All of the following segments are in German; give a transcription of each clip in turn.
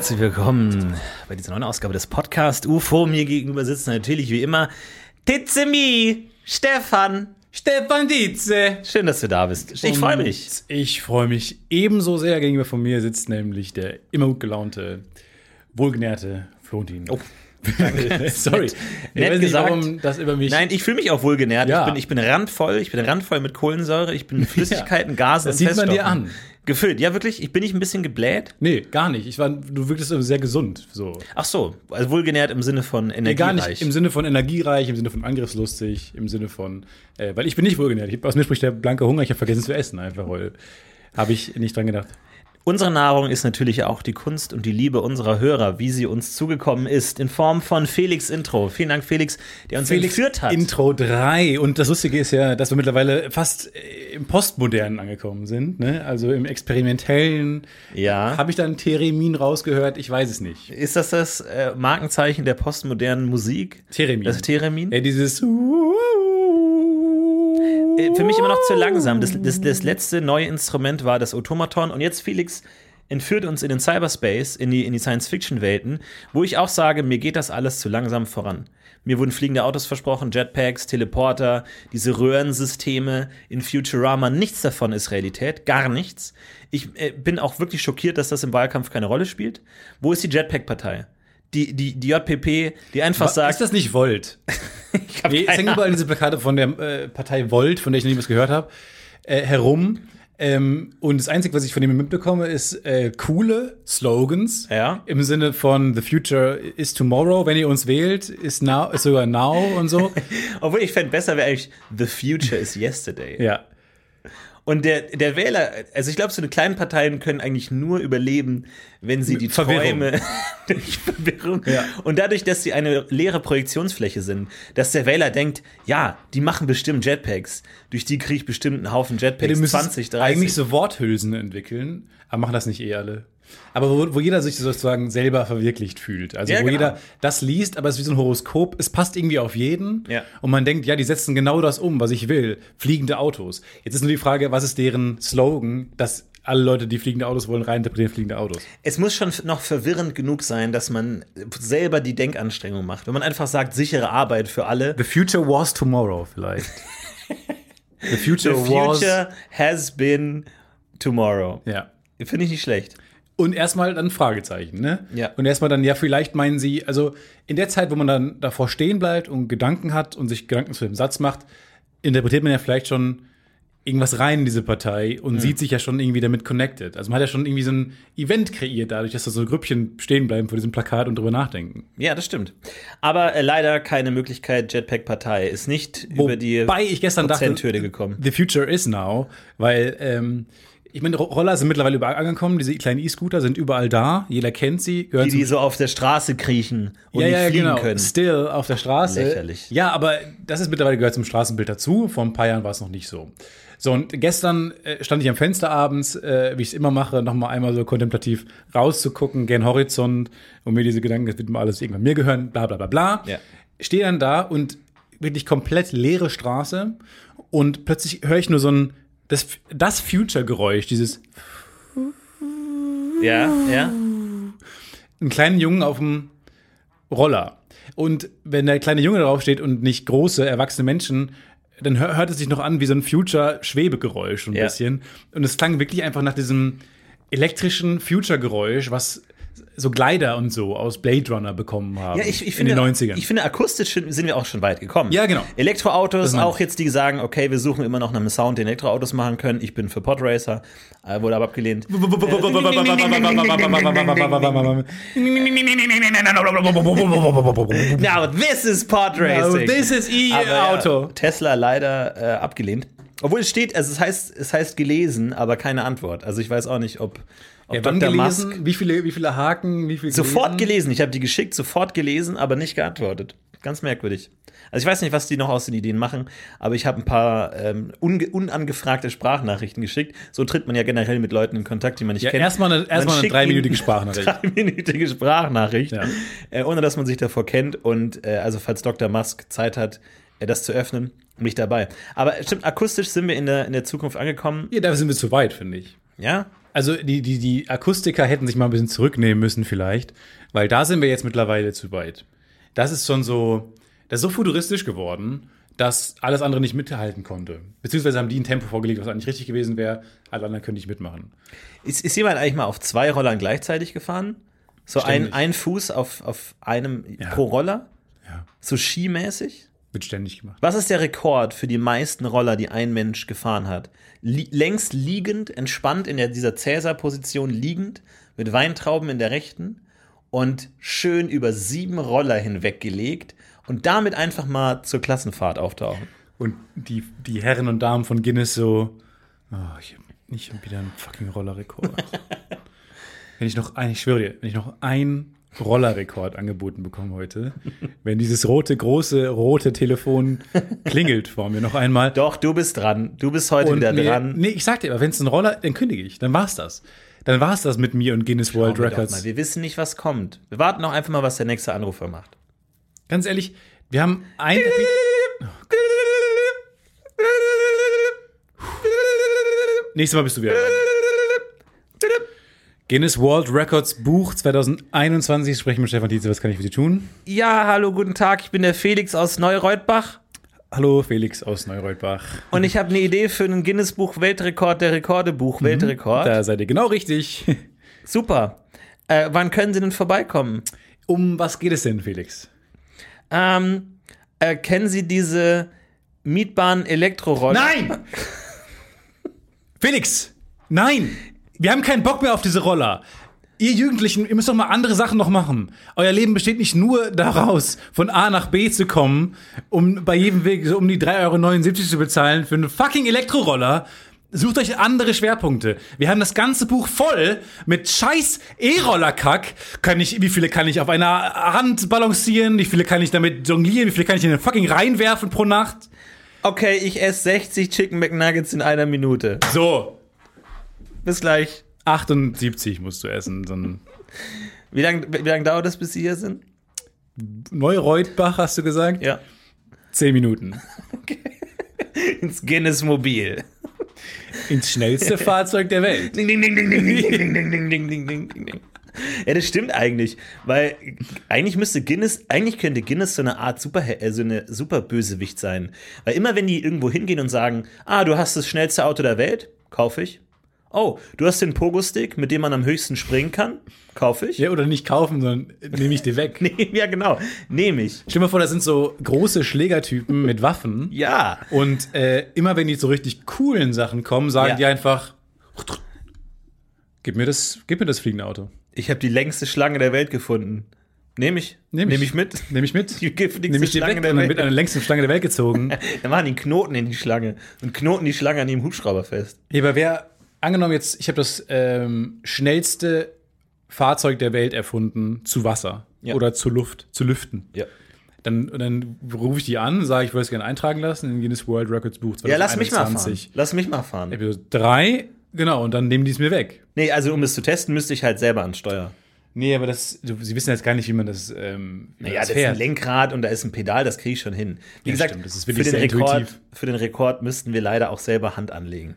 Herzlich willkommen bei dieser neuen Ausgabe des Podcast UFO. Mir gegenüber sitzt natürlich wie immer Titzemi, Stefan. Stefan Dietze. Schön, dass du da bist. Ich freue mich. Ich freue mich ebenso sehr. Gegenüber von mir sitzt nämlich der immer gut gelaunte, wohlgenährte Florentin. Oh. Sorry. Nett, nett gesagt. warum das über mich. Nein, ich fühle mich auch wohlgenährt. Ja. Ich, bin, ich bin randvoll. Ich bin randvoll mit Kohlensäure. Ich bin Flüssigkeiten, Gasen Das sieht man dir an. Gefüllt. Ja, wirklich. Ich bin nicht ein bisschen gebläht. Nee, gar nicht. Ich war, du wirktest sehr gesund. So. Ach so. Also wohlgenährt im Sinne von Nee, energiereich. gar nicht im Sinne von energiereich, im Sinne von angriffslustig, im Sinne von, äh, weil ich bin nicht wohlgenährt. Ich, aus mir spricht der blanke Hunger. Ich habe vergessen zu essen einfach, weil habe ich nicht dran gedacht. Unsere Nahrung ist natürlich auch die Kunst und die Liebe unserer Hörer, wie sie uns zugekommen ist, in Form von Felix Intro. Vielen Dank, Felix, der uns entführt hat. Intro 3. Und das Lustige ist ja, dass wir mittlerweile fast äh, im Postmodernen angekommen sind. Ne? Also im Experimentellen. Ja. Habe ich dann Theremin rausgehört? Ich weiß es nicht. Ist das das äh, Markenzeichen der postmodernen Musik? Theremin. Das Theremin? Ja, dieses. Äh, Für mich immer noch zu langsam. Das, das, das letzte neue Instrument war das Automaton. Und jetzt, Felix, entführt uns in den Cyberspace, in die, in die Science-Fiction-Welten, wo ich auch sage, mir geht das alles zu langsam voran. Mir wurden fliegende Autos versprochen, Jetpacks, Teleporter, diese Röhrensysteme in Futurama. Nichts davon ist Realität, gar nichts. Ich äh, bin auch wirklich schockiert, dass das im Wahlkampf keine Rolle spielt. Wo ist die Jetpack-Partei? Die, die, die JPP, die einfach sagt, Ist das nicht Volt? ich hab Nee, es hängen überall diese Plakate von der äh, Partei Volt, von der ich noch nie was gehört habe, äh, herum. Ähm, und das Einzige, was ich von dem mitbekomme, ist äh, coole Slogans. Ja. Im Sinne von The future is tomorrow. Wenn ihr uns wählt, ist, now, ist sogar now und so. Obwohl ich fände, besser wäre eigentlich The Future is Yesterday. ja. Und der, der Wähler, also ich glaube, so eine kleinen Parteien können eigentlich nur überleben, wenn sie die Verwirrung. Träume durch Verwirrung Ja. und dadurch, dass sie eine leere Projektionsfläche sind, dass der Wähler denkt, ja, die machen bestimmt Jetpacks, durch die kriege ich bestimmt einen Haufen Ja, Jetpacks, müsstest 20, 30. eigentlich so Worthülsen entwickeln, aber machen das nicht eh alle. Aber wo, wo jeder sich sozusagen selber verwirklicht fühlt. Also Ja, wo genau. jeder das liest, aber es ist wie so ein Horoskop, es passt irgendwie auf jeden. Ja. Und man denkt, ja, die setzen genau das um, was ich will. Fliegende Autos. Jetzt ist nur die Frage, was ist deren Slogan, dass alle Leute, die fliegende Autos wollen, reininterpretieren fliegende Autos. es muss schon noch verwirrend genug sein, dass man selber die Denkanstrengung macht. Wenn man einfach sagt, sichere Arbeit für alle. The future was tomorrow vielleicht. The future, The future has been tomorrow. was. Ja. Finde ich nicht schlecht. Und erstmal dann Fragezeichen, ne? Ja. Und erstmal dann, ja, vielleicht meinen sie, also in der Zeit, wo man dann davor stehen bleibt und Gedanken hat und sich Gedanken zu dem Satz macht, interpretiert man ja vielleicht schon irgendwas rein in diese Partei und sieht sich ja schon irgendwie damit connected. Also man hat ja schon irgendwie so ein Event kreiert, dadurch, dass da so Grüppchen stehen bleiben vor diesem Plakat und drüber nachdenken. Ja, das stimmt. Aber äh, leider keine Möglichkeit, Jetpack-Partei ist nicht über die Wobei ich gestern dachte, gekommen. The future is now, weil ähm, ich meine, Ro- Roller sind mittlerweile überall angekommen, diese kleinen E-Scooter sind überall da, jeder kennt sie, Die, die so auf der Straße kriechen und ja, nicht ja, fliegen genau. können. Still auf der Straße. Lächerlich. Ja, aber das ist mittlerweile gehört zum Straßenbild dazu. Vor ein paar Jahren war es noch nicht so. So, und gestern äh, stand ich am Fenster abends, äh, wie ich es immer mache, nochmal einmal so kontemplativ rauszugucken, gen Horizont und mir diese Gedanken, das wird mal alles irgendwann mir gehören, bla bla bla bla. Ja. Stehe dann da und wirklich komplett leere Straße und plötzlich höre ich nur so ein, das, das Future-Geräusch, dieses Ja, ja. einen kleinen Jungen auf dem Roller. Und wenn der kleine Junge drauf steht und nicht große, erwachsene Menschen, dann hör, hört es sich noch an wie so ein Future-Schwebegeräusch so ein Ja. bisschen. Und es klang wirklich einfach nach diesem elektrischen Future-Geräusch, was so Glider und so aus Blade Runner bekommen haben Ja, ich, ich in finde, den 90ern. ich finde, akustisch sind wir auch schon weit gekommen. Ja, genau. Elektroautos, auch jetzt, die sagen, okay, wir suchen immer noch nach einem Sound, den Elektroautos machen können. Ich bin für Podracer, äh, wurde aber abgelehnt. Now this is Podracing. Now this is E-Auto. Tesla leider äh, abgelehnt. Obwohl es steht, also es heißt, es heißt gelesen, aber keine Antwort. Also ich weiß auch nicht, ob, ob Ja, wann Dr. Musk gelesen? Wie viele, wie viele Haken? Wie viel Sofort gelesen? gelesen. Ich habe die geschickt, sofort gelesen, aber nicht geantwortet. Ganz merkwürdig. Also ich weiß nicht, was die noch aus den Ideen machen, aber ich habe ein paar ähm, unangefragte Sprachnachrichten geschickt. So tritt man ja generell mit Leuten in Kontakt, die man nicht Ja, kennt. erstmal eine, erstmal eine dreiminütige Sprachnachricht. Dreiminütige Sprachnachricht, Ja. äh, ohne dass man sich davor kennt. Und äh, also falls Dr. Musk Zeit hat, äh, das zu öffnen, bin ich dabei. Aber stimmt, akustisch sind wir in der, in der Zukunft angekommen. Ja, da sind wir zu weit, finde ich. Ja? Also die, die, die Akustiker hätten sich mal ein bisschen zurücknehmen müssen vielleicht, weil da sind wir jetzt mittlerweile zu weit. Das ist schon so, das ist so futuristisch geworden, dass alles andere nicht mithalten konnte. Beziehungsweise haben die ein Tempo vorgelegt, was eigentlich richtig gewesen wäre. Alle anderen können nicht mitmachen. Ist, ist jemand eigentlich mal auf zwei Rollern gleichzeitig gefahren? So ein, Ständig. ein Fuß auf, auf einem pro Roller? Ja. So skimäßig? Wird ständig gemacht. Was ist der Rekord für die meisten Roller, die ein Mensch gefahren hat? Li längst liegend, entspannt in der, dieser Cäsar-Position liegend, mit Weintrauben in der rechten und schön über sieben Roller hinweggelegt und damit einfach mal zur Klassenfahrt auftauchen. Und die, die Herren und Damen von Guinness so, oh, ich habe nicht wieder einen fucking Rollerrekord. wenn ich noch ein, ich schwöre dir, wenn ich noch einen Rollerrekord angeboten bekomme heute, wenn dieses rote, große, rote Telefon klingelt vor mir noch einmal. Doch, du bist dran. Du bist heute wieder mir, dran. Nee, ich sag dir, aber wenn es ein Roller, dann kündige ich, dann war's das. Dann war's das mit mir und Guinness World wir doch Records. Mal. Wir wissen nicht, was kommt. Wir warten noch einfach mal, was der nächste Anrufer macht. Ganz ehrlich, wir haben ein Nächstes Mal bist du wieder dran. Guinness World Records Buch 2021. Sprechen mit Stefan Tietze. Was kann ich für Sie tun? Ja, hallo, guten Tag. Ich bin der Felix aus Neureutbach. Hallo, Felix aus Neureutbach. Und ich habe eine Idee für einen Guinness-Buch Weltrekord, der Rekordebuch Weltrekord. Da seid ihr genau richtig. Super. Äh, wann können Sie denn vorbeikommen? Um was geht es denn, Felix? Ähm, äh, kennen Sie diese mietbaren Elektroroller? Nein! Felix! Nein! Wir haben keinen Bock mehr auf diese Roller. Ihr Jugendlichen, ihr müsst doch mal andere Sachen noch machen. Euer Leben besteht nicht nur daraus, von A nach B zu kommen, um bei jedem Weg so um die 3,79 Euro zu bezahlen für einen fucking Elektroroller. Sucht euch andere Schwerpunkte. Wir haben das ganze Buch voll mit scheiß E-Roller-Kack. Kann ich, wie viele kann ich auf einer Hand balancieren? Wie viele kann ich damit jonglieren? Wie viele kann ich in den fucking reinwerfen pro Nacht? Okay, ich esse 60 Chicken McNuggets in einer Minute. So, Bis gleich. 78 musst du essen. Ein Wie lange wie lang dauert das, bis Sie hier sind? Neureutbach, hast du gesagt? Ja. 10 Minuten. Ins Guinness-Mobil. Ins schnellste Fahrzeug der Welt. Ding, ding, ding, ding, ding, ding, ding, ding, ding, ding, ding, ding, ding. Ja, das stimmt eigentlich, weil eigentlich müsste Guinness, eigentlich könnte Guinness so eine Art super, äh, so eine super Bösewicht sein. Weil immer wenn die irgendwo hingehen und sagen, ah, du hast das schnellste Auto der Welt, kaufe ich. Oh, du hast den Pogo-Stick, mit dem man am höchsten springen kann, kaufe ich. Ja, oder nicht kaufen, sondern nehme ich dir weg. Nee, ja, genau, nehme ich. Stell dir mal vor, da sind so große Schlägertypen mit Waffen. Ja. Und äh, immer wenn die zu richtig coolen Sachen kommen, sagen Ja. die einfach: Gib mir das, gib mir das fliegende Auto. Ich habe die längste Schlange der Welt gefunden. Nehme ich. Nehm ich. Nehm ich mit. Nehme ich mit. Die giftigste Nehme ich Schlange weg der Welt. mit einer längsten Schlange der Welt gezogen. Dann machen die einen Knoten in die Schlange und knoten die Schlange an ihrem Hubschrauber fest. Ja, aber wer, angenommen jetzt, ich habe das ähm, schnellste Fahrzeug der Welt erfunden zu Wasser Ja. oder zu Luft, zu lüften. Ja. Dann, dann rufe ich die an, sage, ich würde es gerne eintragen lassen in Guinness World Records Buch 2021. Ja, lass mich mal fahren. Lass mich mal fahren. Episode 3, genau, und dann nehmen die es mir weg. Nee, also um es zu testen, müsste ich halt selber ans Steuer. Nee, aber das, sie wissen jetzt gar nicht, wie man das, ähm, wie man Ja, das das ist ein. Lenkrad und da ist ein Pedal, das kriege ich schon hin. Wie Ja, gesagt, stimmt, für, den Rekord, für den Rekord müssten wir leider auch selber Hand anlegen.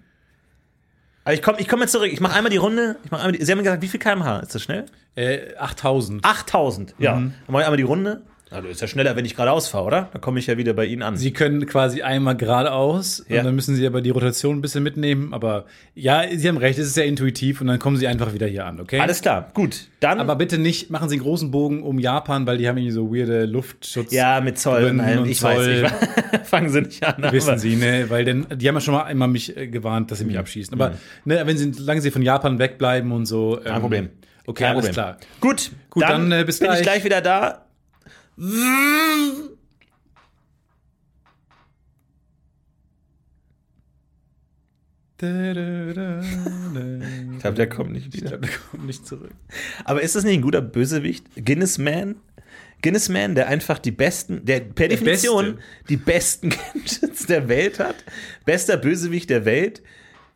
Aber ich komme ich komm jetzt zurück. Ich mache einmal die Runde. Ich mach einmal die, Sie haben gesagt, wie viel kmh? Ist das schnell? Äh, 8000. 8000. Ja. Mhm. Dann mache ich einmal die Runde. Also ist ja schneller, wenn ich geradeaus fahre, oder? Dann komme ich ja wieder bei Ihnen an. Sie können quasi einmal geradeaus Ja. und dann müssen sie aber die Rotation ein bisschen mitnehmen. Aber ja, Sie haben recht, es ist sehr intuitiv und dann kommen sie einfach wieder hier an, okay? Alles klar, gut. Dann Aber bitte nicht, machen Sie einen großen Bogen um Japan, weil die haben irgendwie so weirde Luftschutz. ja mit Zoll. Nein, und ich Zoll. weiß. Ich weiß. Fangen Sie nicht an. Wissen Sie, ne? Weil denn, die haben ja schon mal einmal mich äh, gewarnt, dass sie Mhm. mich abschießen. Aber ne, wenn sie, solange sie von Japan wegbleiben und so. Ähm, Kein Problem. Okay, Kein alles Problem. klar. Gut, Gut, dann, dann, äh, bis bin gleich. ich gleich wieder da. Ich glaube, der kommt nicht Ich wieder. glaube, der kommt nicht zurück. Aber ist das nicht ein guter Bösewicht? Guinness Man? Guinness Man, der einfach die besten, der per Definition Beste. die besten Gadgets der Welt hat. Bester Bösewicht der Welt.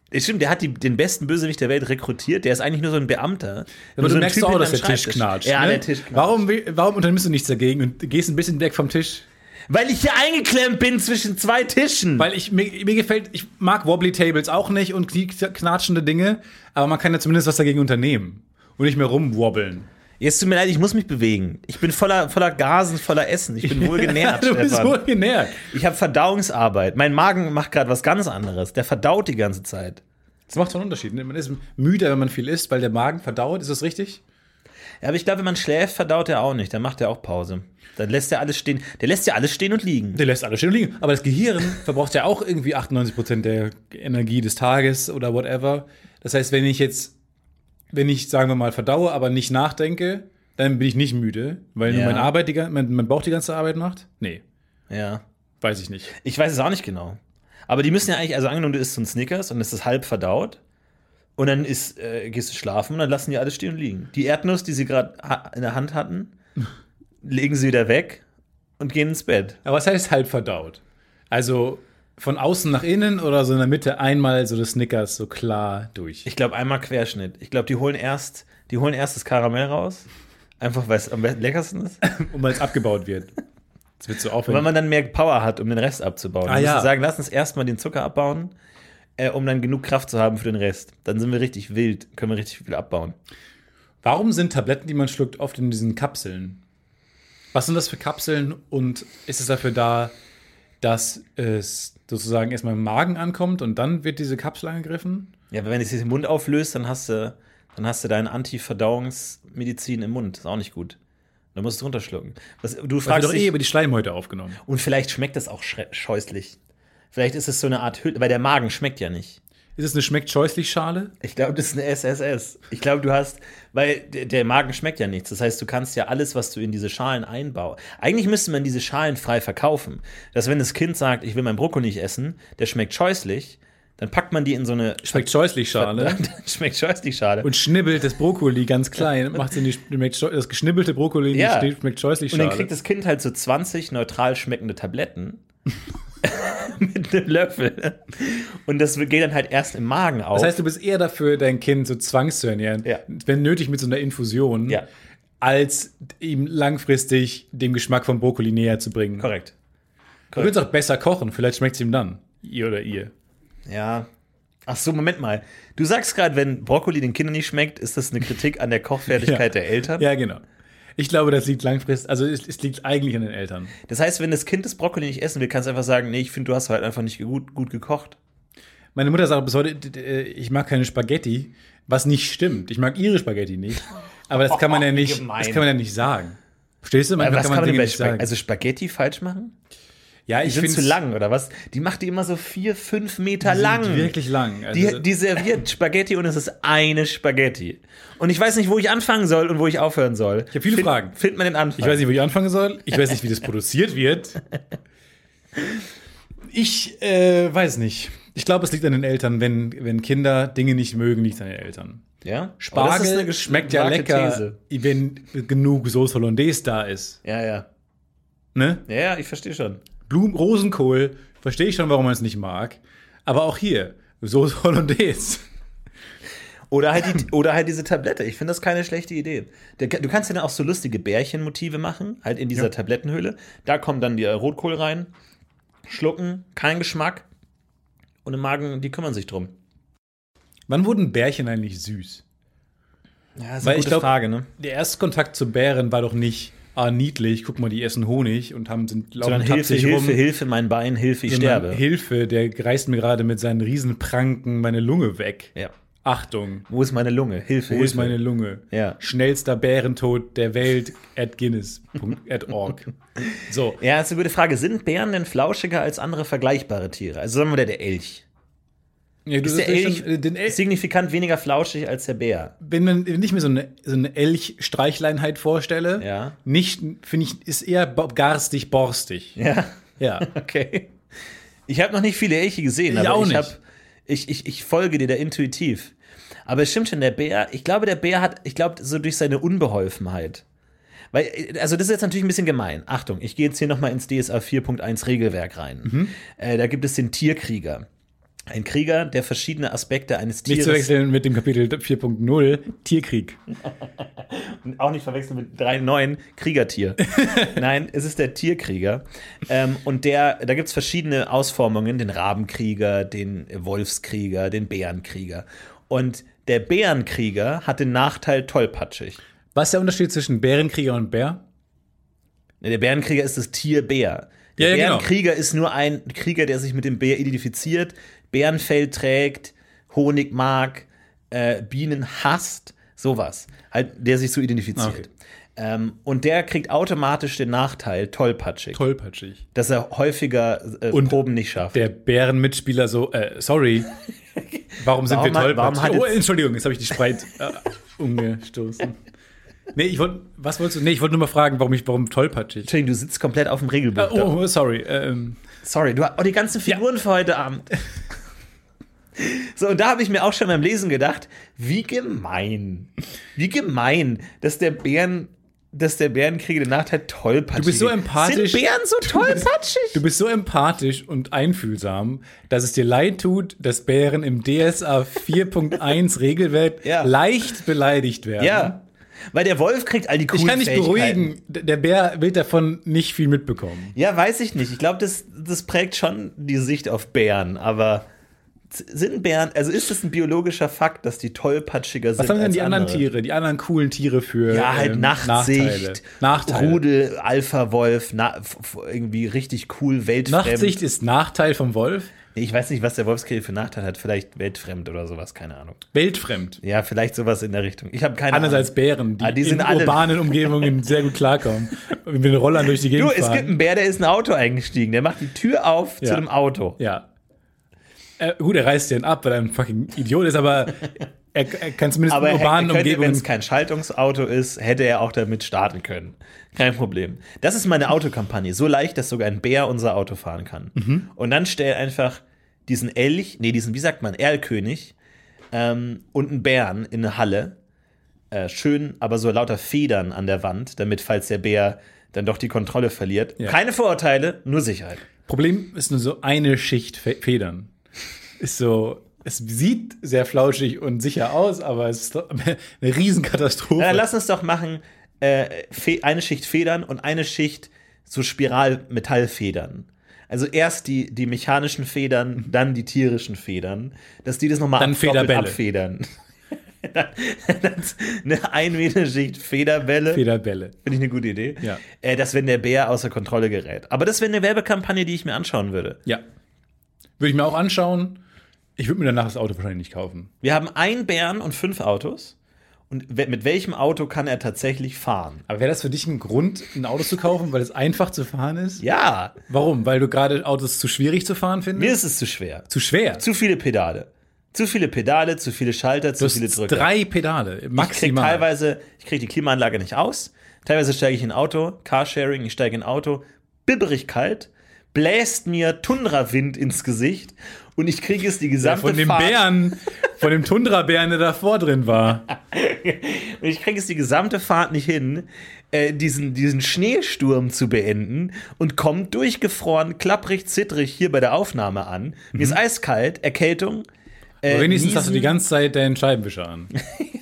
Es Stimmt, der hat die, den besten Bösewicht der Welt rekrutiert. Der ist eigentlich nur so ein Beamter. Aber so du merkst doch auch, dass der Tisch knatscht. Ja, ne? der Tisch knatscht. Warum, warum unternimmst du nichts dagegen und gehst ein bisschen weg vom Tisch? Weil ich hier eingeklemmt bin zwischen zwei Tischen. Weil ich, mir, mir gefällt, ich mag Wobbly Tables auch nicht und knatschende Dinge, aber man kann ja zumindest was dagegen unternehmen und nicht mehr rumwobbeln. Jetzt tut mir leid, ich muss mich bewegen. Ich bin voller, voller Gasen, voller Essen. Ich bin wohl genährt. du bist Stefan. wohl genährt. Ich habe Verdauungsarbeit. Mein Magen macht gerade was ganz anderes. Der verdaut die ganze Zeit. Das macht schon einen Unterschied. Man ist müde, wenn man viel isst, weil der Magen verdaut. Ist das richtig? Ja, aber ich glaube, wenn man schläft, verdaut er auch nicht. Dann macht er auch Pause. Dann lässt er alles stehen. Der lässt ja alles stehen und liegen. Der lässt alles stehen und liegen. Aber das Gehirn verbraucht ja auch irgendwie 98% der Energie des Tages oder whatever. Das heißt, wenn ich jetzt, wenn ich, sagen wir mal, verdaue, aber nicht nachdenke, dann bin ich nicht müde, weil nur Ja. meine Arbeit, die, mein, mein Bauch die ganze Arbeit macht? Nee, Ja. weiß ich nicht. Ich weiß es auch nicht genau. Aber die müssen ja eigentlich, also angenommen, du isst so ein Snickers und es ist halb verdaut. Und dann ist, äh, gehst du schlafen und dann lassen die alles stehen und liegen. Die Erdnuss, die sie gerade in der Hand hatten, legen sie wieder weg und gehen ins Bett. Aber was heißt halb verdaut? Also von außen nach innen oder so in der Mitte einmal so das Snickers so klar durch? Ich glaube einmal Querschnitt. Ich glaube, die holen erst, die holen erst das Karamell raus. Einfach weil es am leckersten ist. Und weil es abgebaut wird. Das wird so Und weil aufwendig. man dann mehr Power hat, um den Rest abzubauen. Ah, Wir ja. sagen, lass uns erstmal den Zucker abbauen, äh, um dann genug Kraft zu haben für den Rest. Dann sind wir richtig wild, können wir richtig viel abbauen. Warum sind Tabletten, die man schluckt, oft in diesen Kapseln? Was sind das für Kapseln und ist es dafür da, dass es sozusagen erstmal im Magen ankommt und dann wird diese Kapsel angegriffen? Ja, aber wenn es sich im Mund auflöst, dann hast du, dann hast du deine Anti-Verdauungsmedizin im Mund. Ist auch nicht gut. Dann musst du runterschlucken. Was, du Das wird fragst doch eh über die Schleimhäute aufgenommen. und vielleicht schmeckt das auch scheußlich. Vielleicht ist es so eine Art Hülle, weil der Magen schmeckt ja nicht. Ist es eine schmeckt scheußlich Schale? Ich glaube, das ist eine SSS. Ich glaube, du hast, weil der, Magen schmeckt ja nichts. Das heißt, du kannst ja alles, was du in diese Schalen einbaust. Eigentlich müsste man diese Schalen frei verkaufen. Dass wenn das Kind sagt, ich will meinen Brokkoli nicht essen, der schmeckt scheußlich, dann packt man die in so eine Schmeckt scheußlich Schale schmeckt scheußlich Schale. und schnibbelt das Brokkoli ganz klein, macht in die das geschnibbelte Brokkoli Ja. schmeckt scheußlich Und dann Schale. kriegt das Kind halt so 20 neutral schmeckende Tabletten mit einem Löffel. Und das geht dann halt erst im Magen auf. Das heißt, du bist eher dafür, dein Kind so zwangszuernähren, Ja. wenn nötig mit so einer Infusion, Ja. als ihm langfristig dem Geschmack von Brokkoli näher zu bringen. korrekt. Du willst auch besser kochen, vielleicht schmeckt es ihm dann. Ihr oder ihr. Ja. Ach so, Moment mal. Du sagst gerade, wenn Brokkoli den Kindern nicht schmeckt, ist das eine Kritik an der Kochfertigkeit Ja. der Eltern? Ja, genau. Ich glaube, das liegt langfristig, also es, es liegt eigentlich an den Eltern. Das heißt, wenn das Kind das Brokkoli nicht essen will, kannst du einfach sagen, nee, ich finde, du hast halt einfach nicht gut, gut gekocht. Meine Mutter sagt bis heute, äh, ich mag keine Spaghetti, was nicht stimmt. Ich mag ihre Spaghetti nicht. Aber das kann man ja nicht, das kann man ja nicht sagen. Verstehst du? Aber Manchmal was kann man denn Dinge bei nicht sagen. Also Spaghetti falsch machen? Ja, Die ich finde zu lang, oder was? Die macht die immer so vier, fünf Meter lang. Wirklich lang. Also, Die, die serviert Spaghetti und es ist eine Spaghetti. Und ich weiß nicht, wo ich anfangen soll und wo ich aufhören soll. Ich habe viele Fragen. Findet man den Anfang? Ich weiß nicht, wo ich anfangen soll. Ich weiß nicht, wie das produziert wird. Ich äh, weiß nicht. Ich glaube, es liegt an den Eltern. Wenn, wenn Kinder Dinge nicht mögen, liegt es an den Eltern. Ja? Spargel schmeckt ja lecker, These. wenn genug Soße Hollandaise da ist. Ja, ja. Ne? Ja, ja, ich verstehe schon. Blumen, Rosenkohl, verstehe ich schon, warum man es nicht mag. Aber auch hier, Soße Hollandaise. Oder halt, die, oder halt diese Tablette. Ich finde das keine schlechte Idee. Der, du kannst ja dann auch so lustige Bärchenmotive machen, halt in dieser Ja. Tablettenhülle. Da kommt dann der Rotkohl rein, schlucken, kein Geschmack. Und im Magen, die kümmern sich drum. Wann wurden Bärchen eigentlich süß? Ja, das ist Weil eine ich gute glaub- Frage, ne? Der erste Kontakt zu Bären war doch nicht, ah, niedlich, guck mal, die essen Honig und haben, sind, Sondern laufen Hilfe, tapsig Hilfe, Hilfe, mein Bein, Hilfe, ich sondern sterbe. Hilfe, der reißt mir gerade mit seinen Riesenpranken meine Lunge weg. ja. Achtung, Wo ist meine Lunge? Hilfe, wo Hilfe. ist meine Lunge? Ja. Schnellster Bärentod der Welt at Guinness.org. So, Ja, das ist eine gute Frage. Sind Bären denn flauschiger als andere vergleichbare Tiere? Also sagen wir der Elch. Ja, du Ist der Elch schon, äh, den El signifikant weniger flauschig als der Bär? wenn man ich mir so eine, so eine Elch-Streichleinheit vorstelle, Ja. nicht, finde ich, ist eher garstig, borstig. Ja. Ja. Okay. Ich habe noch nicht viele Elche gesehen, Ich aber auch ich, nicht. hab, ich, ich, ich folge dir da intuitiv. Aber es stimmt schon, der Bär, ich glaube, der Bär hat, ich glaube, so durch seine Unbeholfenheit. Weil, also das ist jetzt natürlich ein bisschen gemein. Achtung, ich gehe jetzt hier nochmal ins DSA 4.1 Regelwerk rein. Mhm. Äh, da gibt es den Tierkrieger. Ein Krieger, der verschiedene Aspekte eines Nicht zu Tieres wechseln mit dem Kapitel 4.0, Tierkrieg. auch nicht verwechseln mit 3.9 Kriegertier. Nein, es ist der Tierkrieger. Ähm, und der, da gibt es verschiedene Ausformungen: den Rabenkrieger, den Wolfskrieger, den Bärenkrieger. Und der Bärenkrieger hat den Nachteil tollpatschig. Was ist der Unterschied zwischen Bärenkrieger und Bär? Der Bärenkrieger ist das Tier Bär. Der Ja, ja, genau. Bärenkrieger ist nur ein Krieger, der sich mit dem Bär identifiziert, Bärenfell trägt, Honig mag, äh, Bienen hasst, sowas. Halt, der sich so identifiziert. Okay. Ähm, und der kriegt automatisch den Nachteil, tollpatschig, Tollpatschig. dass er häufiger äh, Und Proben nicht schafft. Der Bärenmitspieler so, äh, sorry. Warum sind Warum wir hat- tollpatschig? warum oh, Entschuldigung, jetzt habe ich die Spreit äh, umgestoßen. Nee, ich wollte, was wolltest du? Nee, ich wollte nur mal fragen, warum ich, warum tollpatschig? Entschuldigung, du sitzt komplett auf dem Regelbuch. Äh, da. oh, sorry. Ähm, Sorry, du hast oh, die ganzen Figuren für heute Abend. So, und da habe ich mir auch schon beim Lesen gedacht, wie gemein. Wie gemein, dass der Bären, dass der Bärenkrieg den Nachteil tollpatschig. Du bist so empathisch. Sind Bären so tollpatschig? du bist so empathisch und einfühlsam, dass es dir leid tut, dass Bären im DSA 4.1 Regelwerk Ja. leicht beleidigt werden. ja. Weil der Wolf kriegt all die coolen Ich kann dich beruhigen, der Bär wird davon nicht viel mitbekommen. Ja, weiß ich nicht. Ich glaube, das, das prägt schon die Sicht auf Bären, aber sind Bären, also ist es ein biologischer Fakt, dass die tollpatschiger sind? Was haben denn die anderen andere? Tiere, die anderen coolen Tiere für Ja, halt ähm, Nachtsicht, Nachteile? Nachteile. Rudel, Alpha-Wolf, na, irgendwie richtig cool, weltfremd. Nachtsicht ist Nachteil vom Wolf. Ich weiß nicht, was der Wolfskrieg für Nachteil hat. Vielleicht weltfremd oder sowas, keine Ahnung. Weltfremd. Ja, vielleicht sowas in der Richtung. Ich habe keine Andererseits Ahnung. Bären, die, Ah, die sind in urbanen Umgebungen sehr gut klarkommen. Mit den Rollern durch die Du, Gegend es fahren. gibt einen Bär, der ist in ein Auto eingestiegen. Der macht die Tür auf Ja. zu dem Auto. Ja. Äh, gut, er reißt den ab, weil er ein fucking Idiot ist, aber er, er kann zumindest Aber in urbanen könnte, wenn Umgebungen. es kein Schaltungsauto ist, hätte er auch damit starten können. Kein Problem. Das ist meine Autokampagne. So leicht, dass sogar ein Bär unser Auto fahren kann. Mhm. Und dann stell einfach diesen Elch, nee, diesen, wie sagt man, Erlkönig ähm, und einen Bären in eine Halle. Äh, schön, aber so lauter Federn an der Wand, damit, falls der Bär dann doch die Kontrolle verliert. Ja. Keine Vorurteile, nur Sicherheit. Problem ist nur so eine Schicht Fe Federn. Ist so, es sieht sehr flauschig und sicher aus, aber es ist doch eine Riesenkatastrophe. Na, dann lass uns doch machen, äh, eine Schicht Federn und eine Schicht so Spiralmetallfedern. Also erst die, die mechanischen Federn, dann die tierischen Federn, dass die das nochmal Dann Federbälle. abfedern. dann, dann eine ein Meter Schicht Federbälle. Federbälle. Finde ich eine gute Idee. Ja. Äh, dass wenn der Bär außer Kontrolle gerät. Aber das wäre eine Werbekampagne, die ich mir anschauen würde. Ja. Würde ich mir auch anschauen. Ich würde mir danach das Auto wahrscheinlich nicht kaufen. Wir haben einen Bären und fünf Autos. Und mit welchem Auto kann er tatsächlich fahren? Aber wäre das für dich ein Grund, ein Auto zu kaufen, weil es einfach zu fahren ist? Ja, Warum? Weil du gerade Autos zu schwierig zu fahren mir findest? ist es zu schwer. zu schwer. Zu viele Pedale. Zu viele Pedale, zu viele Schalter, zu viele Drücker. drei Pedale, ich krieg maximal. teilweise, ich kriege die Klimaanlage nicht aus. Teilweise steige ich in ein Auto, Carsharing, ich steige in ein Auto, bibberig kalt, bläst mir Tundrawind ins Gesicht und ich kriege es die gesamte von dem Fahrt, Bären, von dem Tundra-Bären, der davor drin war. und ich kriege es die gesamte Fahrt nicht hin, äh, diesen, diesen Schneesturm zu beenden und kommt durchgefroren, klapprig, zittrig hier bei der Aufnahme an. Mir ist eiskalt, Erkältung. Äh, Mhm. Wenigstens hast du die Niesen. ganze Zeit deinen Scheibenwischer an.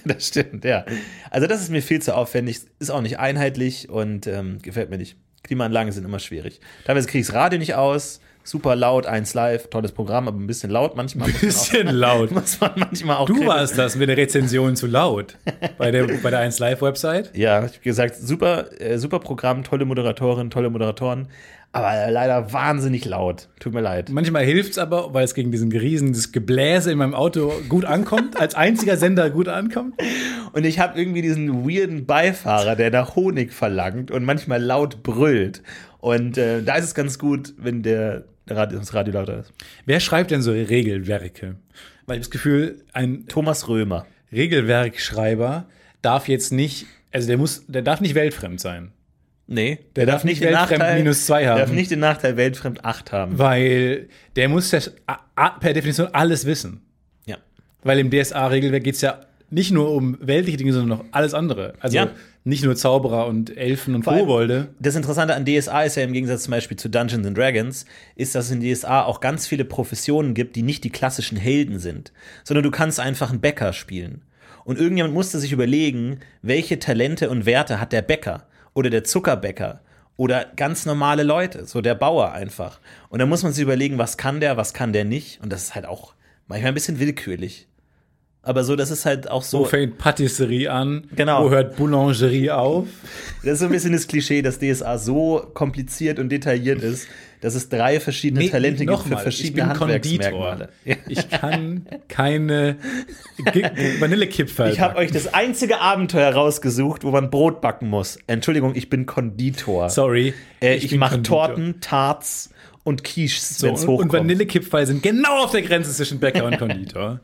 Das stimmt, ja. Also das ist mir viel zu aufwendig, ist auch nicht einheitlich und ähm, gefällt mir nicht. Klimaanlagen sind immer schwierig. Teilweise kriege ich das Radio nicht aus, super laut, eins live, tolles Programm, aber ein bisschen laut manchmal. Man Bisschen laut. auch, muss man manchmal auch Du kritisch- warst das mit der Rezension zu laut bei der, bei der 1 Live-Website. Ja, ich hab gesagt, super, äh, super Programm, tolle Moderatorin, tolle Moderatoren, aber leider wahnsinnig laut. Tut mir leid. Manchmal hilft es aber, weil es gegen diesen Riesen, dieses Gebläse in meinem Auto gut ankommt, als einziger Sender gut ankommt. Und ich habe irgendwie diesen weirden Beifahrer, der nach Honig verlangt und manchmal laut brüllt. Und äh, da ist es ganz gut, wenn der Radio, das Radio lauter ist. Wer schreibt denn so Regelwerke? Weil ich habe das Gefühl, ein Thomas Römer. Regelwerkschreiber darf jetzt nicht, also der muss, der darf nicht weltfremd sein. Nee, Der darf nicht weltfremd minus zwei haben. Der darf nicht den Nachteil weltfremd 8 haben. Weil der muss das a- a- per Definition alles wissen. Ja. Weil im DSA-Regelwerk geht es ja nicht nur um weltliche Dinge, sondern noch alles andere. Also Ja. Nicht nur Zauberer und Elfen und allem- Kobolde. Das Interessante an DSA ist ja im Gegensatz zum Beispiel zu Dungeons and Dragons, ist, dass es in DSA auch ganz viele Professionen gibt, die nicht die klassischen Helden sind, sondern du kannst einfach einen Bäcker spielen. Und irgendjemand musste sich überlegen, welche Talente und Werte hat der Bäcker oder der Zuckerbäcker oder ganz normale Leute, so der Bauer einfach. Und dann muss man sich überlegen, was kann der, was kann der nicht. Und das ist halt auch manchmal ein bisschen willkürlich. Aber so, das ist halt auch so. Wo fängt Patisserie an? Genau. Wo hört Boulangerie auf? Das ist so ein bisschen das Klischee, dass DSA so kompliziert und detailliert ist, dass es drei verschiedene Talente gibt für mal, verschiedene ich bin Handwerksmerkmale. Ja. Ich kann keine Vanillekipferl. Ich habe euch das einzige Abenteuer rausgesucht, wo man Brot backen muss. Entschuldigung, ich bin Konditor. Sorry. äh, ich bin mache Konditor. Torten, Tarts und Quiches, So, wenn es und, und hochkommt. Vanillekipferl sind genau auf der Grenze zwischen Bäcker und Konditor.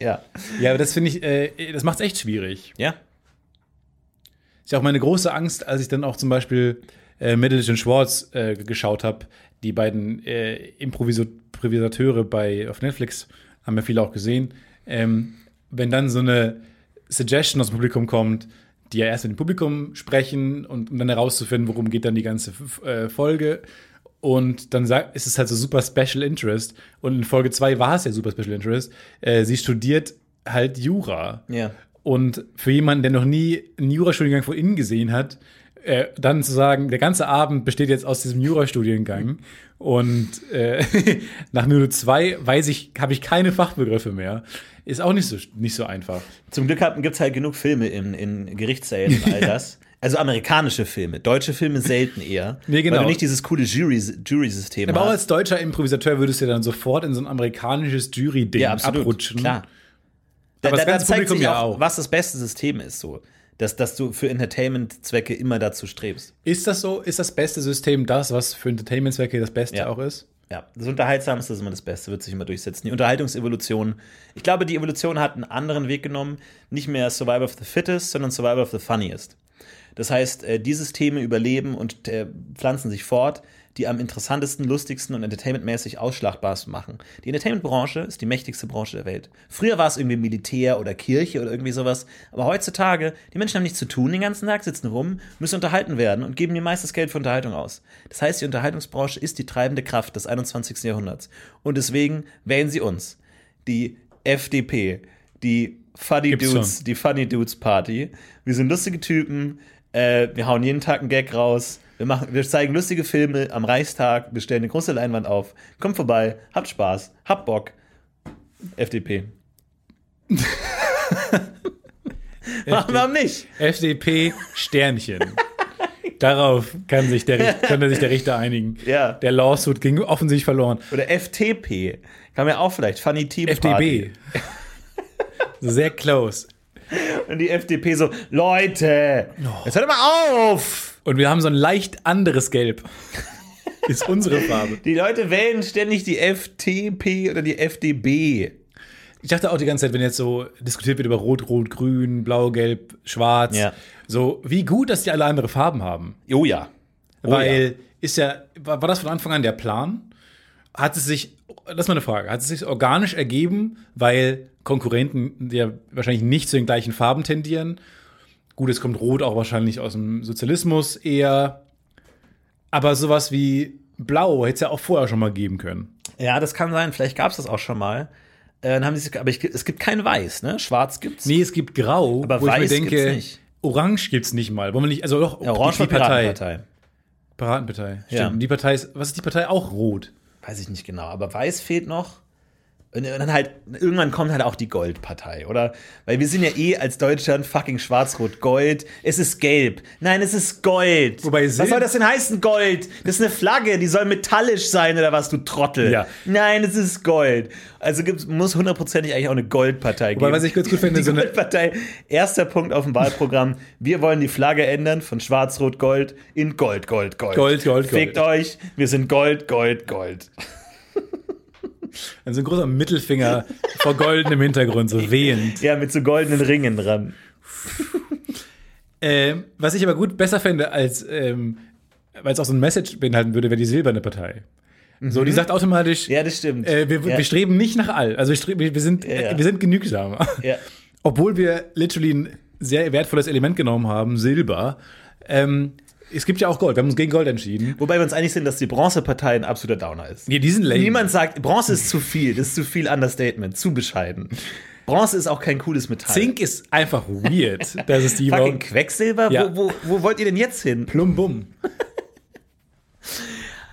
Ja. Ja, aber das finde ich, äh, das macht es echt schwierig. ja. Ist ja auch meine große Angst, als ich dann auch zum Beispiel äh, Middleton Schwartz äh, geschaut habe, die beiden äh, Improvisateure bei auf Netflix, haben ja viele auch gesehen. Ähm, wenn dann so eine Suggestion aus dem Publikum kommt, die ja erst mit dem Publikum sprechen und um dann herauszufinden, worum geht dann die ganze F- äh, Folge. Und dann sagt, ist es halt so super Special Interest. Und in Folge 2 war es ja super Special Interest. Äh, sie studiert halt Jura. Ja. Und für jemanden, der noch nie einen Jurastudiengang von innen gesehen hat, äh, dann zu sagen, der ganze Abend besteht jetzt aus diesem Jurastudiengang und äh, nach Minute zwei weiß ich, habe ich keine Fachbegriffe mehr, ist auch nicht so, nicht so einfach. Zum Glück gibt es halt genug Filme in, in Gerichtssälen und all das. Also amerikanische Filme. Deutsche Filme selten eher. Nee, genau. Weil du nicht dieses coole Jury- Jury-System Aber auch als deutscher Improvisateur würdest du dann sofort in so ein amerikanisches Jury-Ding Ja, absolut. abrutschen. Klar. Da, Aber das da, da ganze zeigt Publikum sich ja auch, auch. was das beste System ist, so. Dass, dass du für Entertainment-Zwecke immer dazu strebst. Ist das so? Ist das beste System das, was für Entertainment-Zwecke das Beste Ja. auch ist? Ja, das Unterhaltsamste ist immer das Beste, wird sich immer durchsetzen. Die Unterhaltungsevolution. Ich glaube, die Evolution hat einen anderen Weg genommen. Nicht mehr Survival of the Fittest, sondern Survival of the Funniest. Das heißt, äh, die Systeme überleben und äh, pflanzen sich fort, die am interessantesten, lustigsten und entertainmentmäßig ausschlagbarsten machen. Die Entertainment-Branche ist die mächtigste Branche der Welt. Früher war es irgendwie Militär oder Kirche oder irgendwie sowas, aber heutzutage, die Menschen haben nichts zu tun den ganzen Tag, sitzen rum, müssen unterhalten werden und geben ihr meistes Geld für Unterhaltung aus. Das heißt, die Unterhaltungsbranche ist die treibende Kraft des 21. Jahrhunderts. Und deswegen wählen sie uns. Die FDP, die Funny Gibt's Dudes, schon. die Funny Dudes Party. Wir sind lustige Typen, äh, wir hauen jeden Tag einen Gag raus. Wir, machen, wir zeigen lustige Filme am Reichstag, wir stellen eine große Leinwand auf. Kommt vorbei, habt Spaß, habt Bock. FDP. Warum warum nicht? FDP Sternchen. Darauf kann sich der, könnte sich der Richter einigen. Ja. Der Lawsuit ging offensichtlich verloren. Oder FTP. Kann man ja auch vielleicht. Funny Team FDB. Party. Sehr close. Und die FDP so, Leute, jetzt hört mal auf! Und wir haben so ein leicht anderes Gelb. Ist unsere Farbe. Die Leute wählen ständig die FTP oder die FDB. Ich dachte auch die ganze Zeit, wenn jetzt so diskutiert wird über Rot, Rot, Grün, Blau, Gelb, Schwarz, Ja. so wie gut, dass die alle andere Farben haben. Oh ja. Oh Weil ist ja, war das von Anfang an der Plan? Hat es sich, das ist mal eine Frage, hat es sich organisch ergeben, weil Konkurrenten ja wahrscheinlich nicht zu den gleichen Farben tendieren? Gut, es kommt Rot auch wahrscheinlich aus dem Sozialismus eher. Aber sowas wie Blau hätte es ja auch vorher schon mal geben können. Ja, das kann sein. Vielleicht gab es das auch schon mal. Äh, dann haben die sich, aber ich, es gibt kein Weiß, ne? Schwarz gibt's. Nee, es gibt Grau, Aber weiß denke, gibt's nicht. Orange gibt's nicht mal. Wollen wir nicht, also doch, Ja, Orange war die Partei. Piratenpartei. Piratenpartei. Stimmt. Ja. Die Partei ist, was ist die Partei? Auch rot. Weiß ich nicht genau, aber Weiß fehlt noch. Und dann halt, irgendwann kommt halt auch die Goldpartei, oder? Weil wir sind ja eh als Deutschland fucking schwarz-rot-gold. Es ist gelb. Nein, es ist Gold. Wobei was Silb- soll das denn heißen, Gold? Das ist eine Flagge, die soll metallisch sein, oder was, du Trottel? Ja. Nein, es ist Gold. Also gibt's, muss hundertprozentig eigentlich auch eine Goldpartei geben. Wobei, was ich ganz gut finde, die so eine- Goldpartei, erster Punkt auf dem Wahlprogramm. Wir wollen die Flagge ändern von schwarz-rot-gold in Gold, Gold, Gold. Gold, Gold, Fickt Gold. euch, wir sind Gold, Gold, Gold. Also ein großer Mittelfinger vor goldenem Hintergrund, so wehend. Ja, mit so goldenen Ringen dran. Ähm, was ich aber gut besser fände, als ähm, weil es auch so ein Message beinhalten würde, wäre die silberne Partei. So, die sagt automatisch, Mhm. Ja, das stimmt. äh, wir, ja. wir streben nicht nach all. Also wir, wir, sind, Ja, ja. wir sind genügsamer. ja. obwohl wir literally ein sehr wertvolles Element genommen haben, Silber. Ähm, es gibt ja auch Gold. Wir haben uns gegen Gold entschieden. Wobei wir uns einig sind, dass die Bronzepartei ein absoluter Downer ist. Nee, die sind lame. Niemand sagt, Bronze ist zu viel, das ist zu viel Understatement, zu bescheiden. Bronze ist auch kein cooles Metall. Zink ist einfach weird. Das ist die Fucking Quecksilber? Ja. Wo, wo, wo wollt ihr denn jetzt hin? Plum Bum.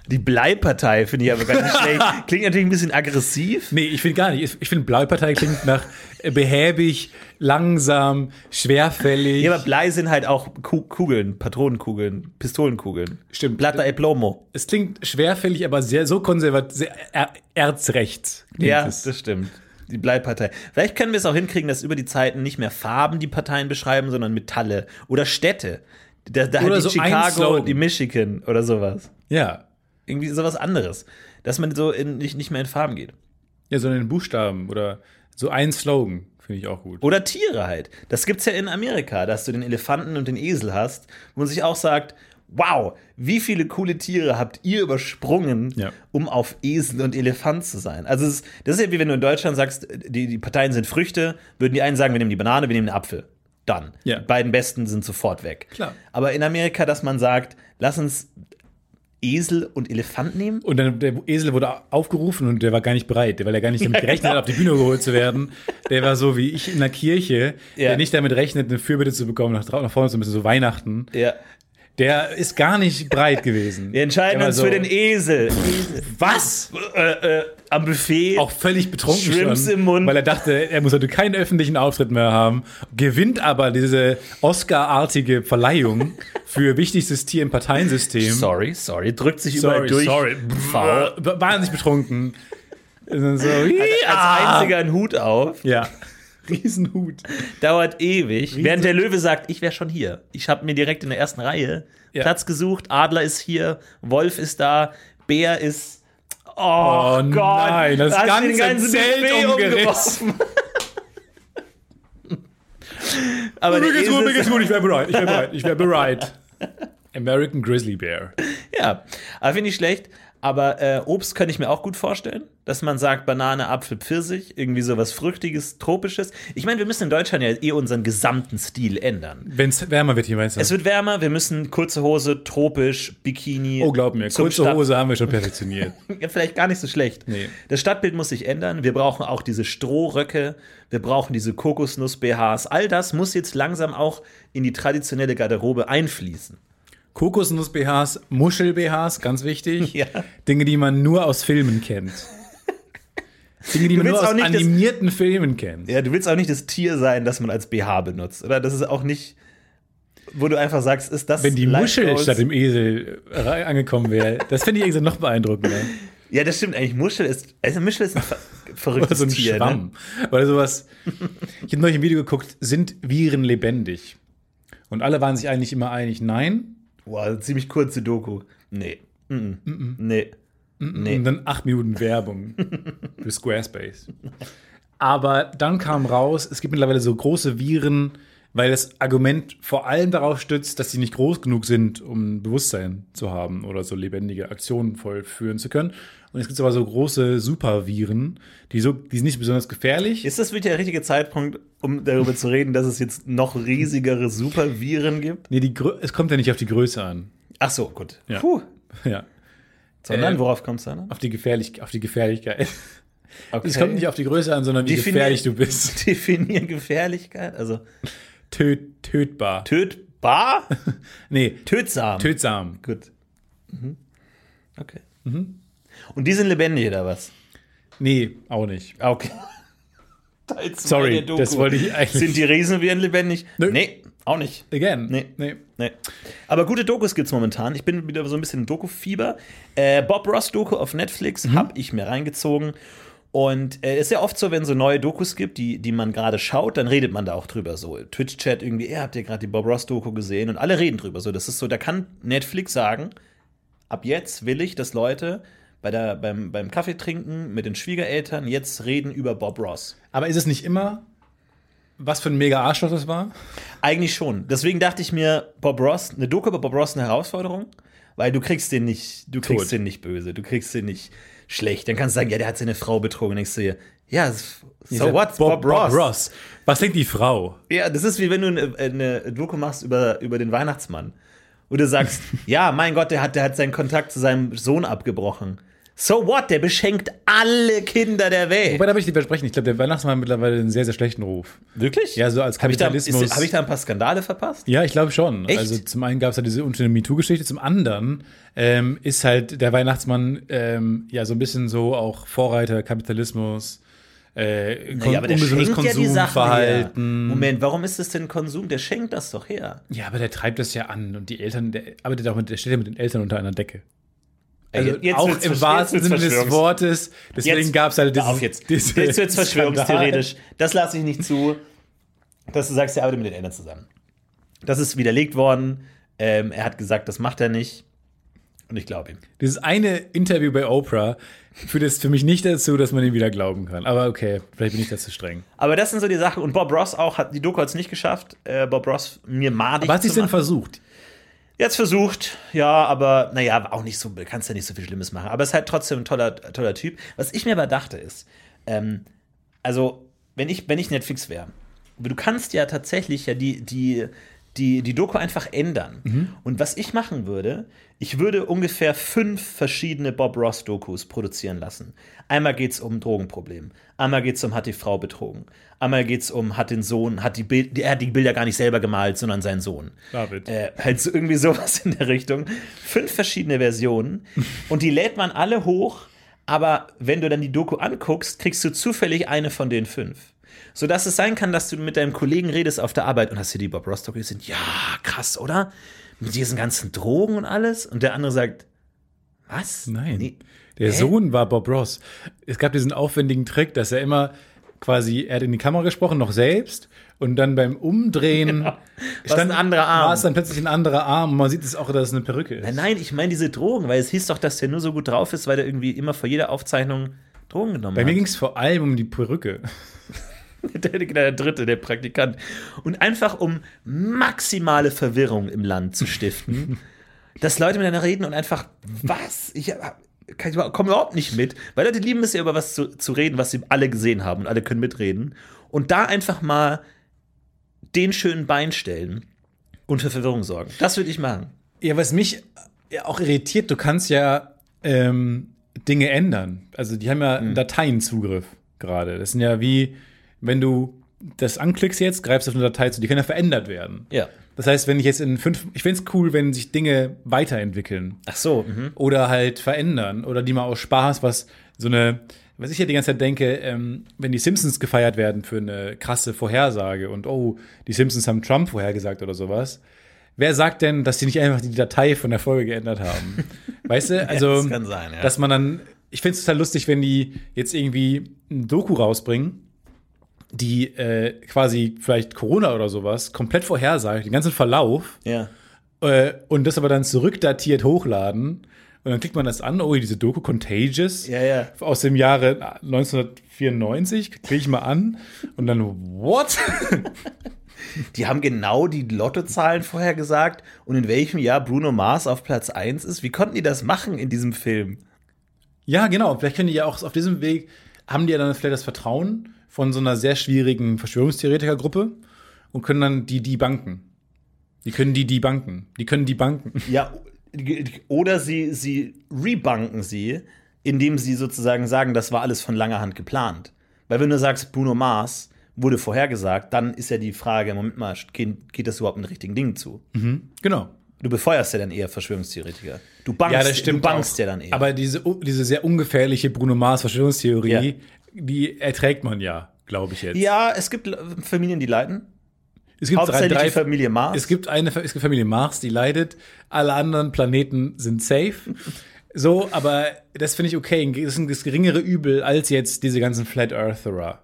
Die Bleipartei finde ich aber nicht schlecht. Klingt natürlich ein bisschen aggressiv. Nee, ich finde gar nicht. Ich- finde, Bleipartei klingt nach behäbig, langsam, schwerfällig. Ja, aber Blei sind halt auch Ku- Kugeln, Patronenkugeln, Pistolenkugeln. Stimmt. Plata e plomo. es klingt schwerfällig, aber sehr so konservativ, sehr er, erzrechts. klingt Ja, es. das stimmt. Die Bleipartei. Vielleicht können wir es auch hinkriegen, dass über die Zeiten nicht mehr Farben die Parteien beschreiben, sondern Metalle oder Städte. Da, da Oder halt die so Chicago, die Michigan oder sowas. ja. Irgendwie sowas anderes. Dass man so in, nicht, nicht mehr in Farben geht. Ja, sondern in Buchstaben oder so ein Slogan finde ich auch gut. Oder Tiere halt. Das gibt's ja in Amerika, dass du den Elefanten und den Esel hast, wo man sich auch sagt, wow, wie viele coole Tiere habt ihr übersprungen, Ja. um auf Esel und Elefant zu sein? Also es ist, das ist ja wie wenn du in Deutschland sagst, die, die Parteien sind Früchte, würden die einen sagen, wir nehmen die Banane, wir nehmen den Apfel. Dann. Ja. Die beiden besten sind sofort weg. Klar. Aber in Amerika, dass man sagt, lass uns Esel und Elefant nehmen. Und dann der Esel wurde aufgerufen und der war gar nicht bereit, weil er gar nicht damit gerechnet hat, auf die Bühne geholt zu werden. Der war so wie ich in der Kirche, Ja. der nicht damit rechnet, eine Fürbitte zu bekommen, nach, nach vorne zu müssen, so Weihnachten. Ja. Der ist gar nicht bereit gewesen. Wir entscheiden uns so für den Esel. Was? Äh, äh, am Buffet. Auch völlig betrunken Shrimps schon, im Mund. weil er dachte, er muss heute keinen öffentlichen Auftritt mehr haben, gewinnt aber diese Oscar-artige Verleihung für wichtigstes Tier im Parteiensystem. Sorry, sorry, drückt sich überall durch. Faul. War Wahnsinnig betrunken. So, Als ja. einziger einen Hut auf. Ja. Riesenhut. Dauert ewig. Während der Löwe sagt, ich wäre schon hier. Ich habe mir direkt in der ersten Reihe Ja. Platz gesucht. Adler ist hier, Wolf ist da, Bär ist. Oh, Oh Gott. nein, das da ganze den ganzen Zelt umgeworfen. Aber Mir geht's gut, mir geht's gut, ich wäre bereit, ich wäre bereit, ich wäre bereit. American Grizzly Bear. Ja, aber finde ich schlecht. Aber äh, Obst könnte ich mir auch gut vorstellen, dass man sagt Banane, Apfel, Pfirsich, irgendwie sowas Fruchtiges, Tropisches. Ich meine, wir müssen in Deutschland ja eh unseren gesamten Stil ändern. Wenn es wärmer wird hier, meinst du? Es wird wärmer, wir müssen kurze Hose, tropisch, Bikini. oh, glaub mir, kurze Stadt- Hose haben wir schon perfektioniert. Ja, vielleicht gar nicht so schlecht. Nee. Das Stadtbild muss sich ändern. Wir brauchen auch diese Strohröcke, wir brauchen diese Kokosnuss-BHs. All das muss jetzt langsam auch in die traditionelle Garderobe einfließen. Kokosnuss-BHs, Muschel-BHs, ganz wichtig. Ja. Dinge, die man nur aus Filmen kennt. Dinge, die man nur aus nicht, animierten Filmen kennt. Ja, du willst auch nicht das Tier sein, das man als BH benutzt, oder? Das ist auch nicht, wo du einfach sagst, ist das Wenn die Muschel statt dem Esel äh, angekommen wäre, das fände ich irgendwie noch beeindruckender. Ja, das stimmt eigentlich. Muschel ist, also Muschel ist ein ver Oder verrücktes so ein Tier. Ne? Schwamm. Oder sowas. Ich habe neulich ein Video geguckt, sind Viren lebendig? Und alle waren sich eigentlich immer einig, nein. Wow, ziemlich kurze Doku. Nee. Mm -mm. Nee. Nee. Und dann acht Minuten Werbung für Squarespace. Aber dann kam raus, es gibt mittlerweile so große Viren, weil das Argument vor allem darauf stützt, dass sie nicht groß genug sind, um Bewusstsein zu haben oder so lebendige Aktionen vollführen zu können. Und es gibt aber so große Superviren, die, so, die sind nicht besonders gefährlich. Ist das wirklich der richtige Zeitpunkt, um darüber zu reden, dass es jetzt noch riesigere Superviren gibt? Nee, die, Grö- es kommt ja nicht auf die Größe an. Ach so, gut. Ja. Puh. Ja. Sondern Äh, worauf kommt es dann? Auf die, Gefährlich auf die Gefährlichkeit. Okay. Es kommt nicht auf die Größe an, sondern wie Definier- gefährlich du bist. Definieren Gefährlichkeit. Also Töt, tötbar. tötbar? nee, Tötsam. tötsam. Gut. Mhm. Okay. Mhm. Und die sind lebendig oder was? Nee, auch nicht. Ah, Okay. Sorry, das wollte ich eigentlich- Sind die Riesenviren lebendig? Nö. Nee, auch nicht. Again. Nee. nee. Nee. Aber gute Dokus gibt's momentan. Ich bin wieder so ein bisschen im Doku-Fieber. Äh, Bob Ross Doku auf Netflix Mhm. hab ich mir reingezogen. Und es ist ja oft so, wenn es so neue Dokus gibt, die, die man gerade schaut, dann redet man da auch drüber. So Twitch-Chat irgendwie, ihr habt ihr gerade die Bob Ross-Doku gesehen und alle reden drüber. So, das ist so, da kann Netflix sagen, ab jetzt will ich, dass Leute bei der, beim, beim Kaffee trinken mit den Schwiegereltern jetzt reden über Bob Ross. Aber ist es nicht immer, was für ein mega Arschloch das war? Eigentlich schon. Deswegen dachte ich mir, Bob Ross, eine Doku über Bob Ross eine Herausforderung, weil du kriegst den nicht, du kriegst Tot. den nicht böse, du kriegst den nicht, schlecht. Dann kannst du sagen, ja, der hat seine Frau betrogen. Denkst du dir, ja, so what? Bob, Ross. Was denkt die Frau? Ja, das ist wie wenn du eine, eine Doku machst über, über den Weihnachtsmann. Und du sagst, ja, mein Gott, der hat, der hat seinen Kontakt zu seinem Sohn abgebrochen. So what? Der beschenkt alle Kinder der Welt. Wobei, da will ich dir versprechen, ich glaube, der Weihnachtsmann hat mittlerweile einen sehr, sehr schlechten Ruf. Wirklich? Ja, so als Habe ich, Kapitalismus. hab ich da ein paar Skandale verpasst? Ja, ich glaube schon. Echt? Also zum einen gab es ja diese unschöne MeToo-Geschichte, zum anderen ähm, ist halt der Weihnachtsmann ähm, ja so ein bisschen so auch Vorreiter Kapitalismus, äh, kon Ja, aber der ungesundes schenkt ja. Konsumverhalten. Moment, warum ist das denn Konsum? Der schenkt das doch her. Ja, aber der treibt das ja an und die Eltern, der arbeitet auch mit, der steht ja mit den Eltern unter einer Decke. Also Jetzt- jetzt auch wird's im wahrsten jetzt wird's Sinne des Wortes. Deswegen Jetzt- gab es halt dieses, jetzt. diese Jetzt wird verschwörungstheoretisch. Das lasse ich nicht zu, dass du sagst, er arbeitet mit den Eltern zusammen. Das ist widerlegt worden. Ähm, er hat gesagt, das macht er nicht. Und ich glaube ihm. Dieses eine Interview bei Oprah führt es für mich nicht dazu, dass man ihm wieder glauben kann. Aber okay, vielleicht bin ich da zu streng. Aber das sind so die Sachen. Und Bob Ross auch, hat die Doku hat es nicht geschafft. Äh, Bob Ross mir madig Was ist denn versucht? Jetzt versucht, ja, aber naja, auch nicht so, kannst ja nicht so viel Schlimmes machen. Aber ist halt trotzdem ein toller, toller Typ. Was ich mir aber dachte ist, ähm, also, wenn ich, wenn ich Netflix wäre, du kannst ja tatsächlich ja die, die, die, die Doku einfach ändern. Und was ich machen würde, ich würde ungefähr fünf verschiedene Bob Ross-Dokus produzieren lassen. Einmal geht es um Drogenproblem, einmal geht es um, hat die Frau betrogen, einmal geht es um, hat den Sohn, hat die Bild, er hat die Bilder gar nicht selber gemalt, sondern sein Sohn. David. Äh, halt so irgendwie sowas in der Richtung. Fünf verschiedene Versionen und die lädt man alle hoch, aber wenn du dann die Doku anguckst, kriegst du zufällig eine von den fünf. Sodass es sein kann, dass du mit deinem Kollegen redest auf der Arbeit und hast dir die Bob Ross Doku gesehen. Ja, krass, oder? Mit diesen ganzen Drogen und alles. Und der andere sagt, was? Nein. Nee. Der Hä? Sohn war Bob Ross. Es gab diesen aufwendigen Trick, dass er immer quasi, er hat in die Kamera gesprochen, noch selbst, und dann beim Umdrehen Was ein anderer Arm. war es dann plötzlich ein anderer Arm und man sieht es auch, dass es eine Perücke ist. Nein, nein, ich meine diese Drogen, weil es hieß doch, dass der nur so gut drauf ist, weil der irgendwie immer vor jeder Aufzeichnung Drogen genommen Bei hat. mir ging es vor allem um die Perücke. der, der dritte, der Praktikant. Und einfach um maximale Verwirrung im Land zu stiften, dass Leute miteinander reden und einfach, was? Ich hab- kann ich komme überhaupt nicht mit, weil Leute lieben es ja über was zu, zu reden, was sie alle gesehen haben und alle können mitreden. Und da einfach mal den schönen Bein stellen und für Verwirrung sorgen. Das würde ich machen. Ja, was mich ja auch irritiert, du kannst ja ähm, Dinge ändern. Also die haben ja Hm. Dateienzugriff gerade. Das sind ja wie, wenn du das anklickst jetzt, greifst auf eine Datei zu, die kann ja verändert werden. Ja. Das heißt, wenn ich jetzt in fünf, ich finde es cool, wenn sich Dinge weiterentwickeln Ach so. Mhm. oder halt verändern oder die mal aus Spaß, was so eine, was ich ja die ganze Zeit denke, ähm, wenn die Simpsons gefeiert werden für eine krasse Vorhersage und oh, die Simpsons haben Trump vorhergesagt oder sowas. Wer sagt denn, dass die nicht einfach die Datei von der Folge geändert haben? Weißt du, also, das kann sein, ja. dass man dann, ich finde es total lustig, wenn die jetzt irgendwie ein Doku rausbringen, die äh, quasi vielleicht Corona oder sowas komplett vorhersagt, den ganzen Verlauf, Ja. äh, und das aber dann zurückdatiert hochladen. Und dann klickt man das an, oh, diese Doku Contagious Ja, ja. aus dem Jahre 1994, klicke ich mal an und dann, what? Die haben genau die Lottozahlen vorher gesagt und in welchem Jahr Bruno Mars auf Platz 1 ist. Wie konnten die das machen in diesem Film? ja, genau, vielleicht können die ja auch auf diesem Weg, haben die ja dann vielleicht das Vertrauen von so einer sehr schwierigen Verschwörungstheoretikergruppe und können dann die die banken. Die können die die banken. Die können die banken. Ja, oder sie, sie rebanken sie, indem sie sozusagen sagen, das war alles von langer Hand geplant. Weil wenn du sagst, Bruno Mars wurde vorhergesagt, dann ist ja die Frage, Moment mal, geht, das überhaupt mit richtigen Dingen zu? Genau. Du befeuerst ja dann eher Verschwörungstheoretiker. Du bankst, du bankst auch. ja dann eher. Aber diese, diese sehr ungefährliche Bruno Mars Verschwörungstheorie, Ja. Die erträgt man ja, glaube ich jetzt. ja, es gibt Familien, die leiden. es gibt Hauptsächlich die Familie Mars. Es gibt eine es gibt Familie Mars, die leidet. Alle anderen Planeten sind safe. So, aber das finde ich okay. Das ist ein das geringere Übel als jetzt diese ganzen Flat Eartherer.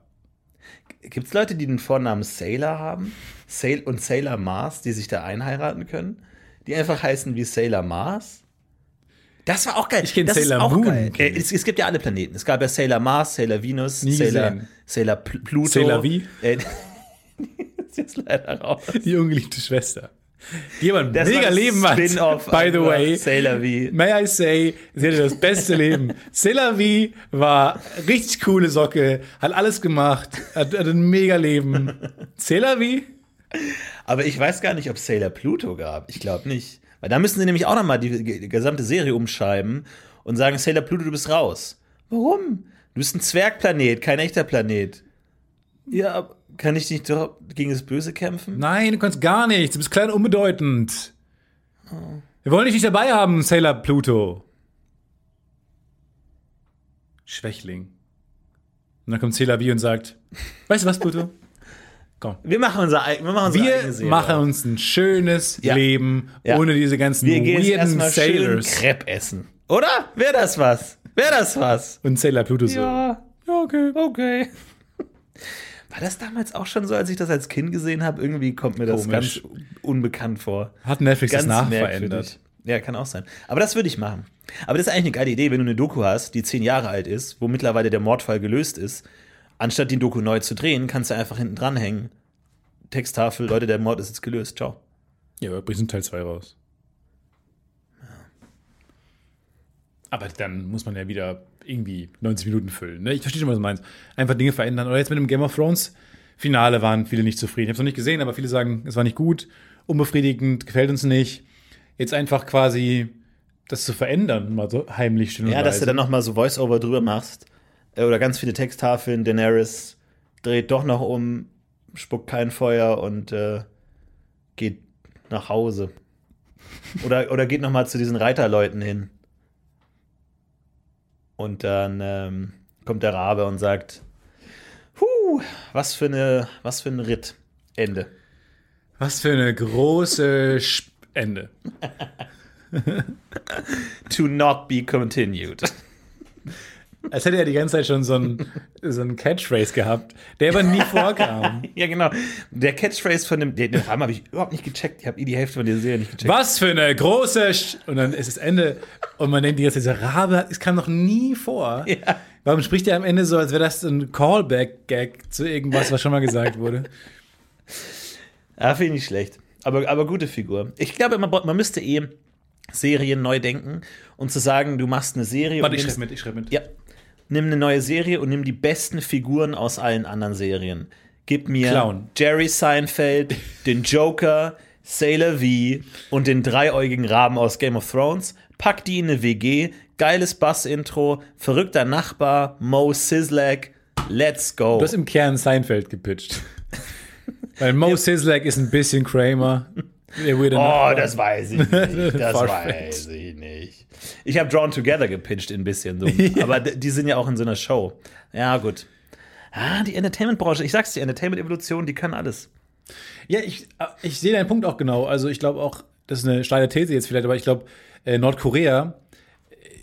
Gibt es Leute, die den Vornamen Sailor haben? Sail und Sailor Mars, die sich da einheiraten können? Die einfach heißen wie Sailor Mars? Das war auch geil. Ich kenn Das ist Sailor auch Moon, Äh, Es, es gibt ja alle Planeten. Es gab ja Sailor Mars, Sailor Venus, Nie Sailor, gesehen. Sailor Pl Pluto. Sailor wie? Äh, ist jetzt leider raus. Die ungeliebte Schwester. Die aber ein Das mega Leben hat. By the einfach way. Sailor V. May I say, sie hatte das beste Leben. Sailor V war richtig coole Socke, hat alles gemacht, hat, hat ein mega Leben. Sailor V? Aber ich weiß gar nicht, ob Sailor Pluto gab. Ich glaube nicht. Weil da müssen sie nämlich auch nochmal die, die gesamte Serie umschreiben und sagen, Sailor Pluto, du bist raus. Warum? Du bist ein Zwergplanet, kein echter Planet. Ja, kann ich nicht doch gegen das Böse kämpfen? Nein, du kannst gar nichts. Du bist klein und unbedeutend. Wir wollen dich nicht dabei haben, Sailor Pluto. Schwächling. Und dann kommt Sailor V und sagt, weißt du was, Pluto? Komm. Wir machen unser, wir machen Wir machen uns ein schönes Ja. Leben Ja. ohne diese ganzen wir gehen jetzt weirden schön Sailors. Crepe essen. Oder? Wäre das was? Wäre das was? Und Sailor Pluto so. Ja, Ja, okay. okay. War das damals auch schon so, als ich das als Kind gesehen habe? Irgendwie kommt mir das Komisch. ganz unbekannt vor. Hat Netflix Ganz das nachverändert. Ja, kann auch sein. Aber das würde ich machen. Aber das ist eigentlich eine geile Idee, wenn du eine Doku hast, die zehn Jahre alt ist, wo mittlerweile der Mordfall gelöst ist. Anstatt die Doku neu zu drehen, kannst du einfach hinten dranhängen. Texttafel, Leute, der Mord ist jetzt gelöst. Ciao. Ja, aber bringst du Teil 2 raus. Aber dann muss man ja wieder irgendwie 90 Minuten füllen. Ne? Ich verstehe schon, was du meinst. Einfach Dinge verändern. Oder jetzt mit dem Game of Thrones Finale waren viele nicht zufrieden. Ich habe es noch nicht gesehen, aber viele sagen, es war nicht gut, unbefriedigend, gefällt uns nicht. Jetzt einfach quasi das zu verändern, mal so heimlich still und Ja, dass du dann nochmal so Voice-Over drüber machst. Äh, Oder ganz viele Texttafeln. Daenerys dreht doch noch um, spuckt kein Feuer und äh, geht nach Hause. Oder, oder geht nochmal zu diesen Reiterleuten hin. Und dann ähm, kommt der Rabe und sagt: Huh, was für, eine, was für ein Ritt. Ende. Was für eine große Sp Ende. To not be continued. Als hätte er die ganze Zeit schon so ein, so ein Catchphrase gehabt, der aber nie vorkam. ja, genau. Der Catchphrase von dem, den Rahmen habe ich überhaupt nicht gecheckt. Ich habe eh die Hälfte von der Serie nicht gecheckt. Was für eine große Sch Und dann ist das Ende und man denkt die ganze Zeit, dieser Rabe, es kam noch nie vor. Ja. Warum spricht er am Ende so, als wäre das ein Callback-Gag zu irgendwas, was schon mal gesagt wurde? Ja, finde ich nicht schlecht. Aber, aber gute Figur. Ich glaube, man, man müsste eh Serien neu denken und zu sagen, du machst eine Serie Warte, ich schreibe mit, ich schreibe mit. ja, nimm eine neue Serie und nimm die besten Figuren aus allen anderen Serien. Gib mir Clown. Jerry Seinfeld, den Joker, Sailor V und den dreiäugigen Raben aus Game of Thrones. Pack die in eine WG, geiles Bass-Intro, verrückter Nachbar, Mo Sislak, let's go. Du hast im Kern Seinfeld gepitcht. Weil Mo Sislak ist ein bisschen Kramer. Oh, das weiß ich nicht. Das weiß ich nicht. Ich habe Drawn Together gepitcht ein bisschen so. Aber d- die sind ja auch in so einer Show. Ja, gut. Ah, die Entertainment-Branche. Ich sag's dir, Entertainment-Evolution, die kann alles. Ja, ich, ich sehe deinen Punkt auch genau. Also ich glaube auch, das ist eine steile These jetzt vielleicht, aber ich glaube, äh, Nordkorea,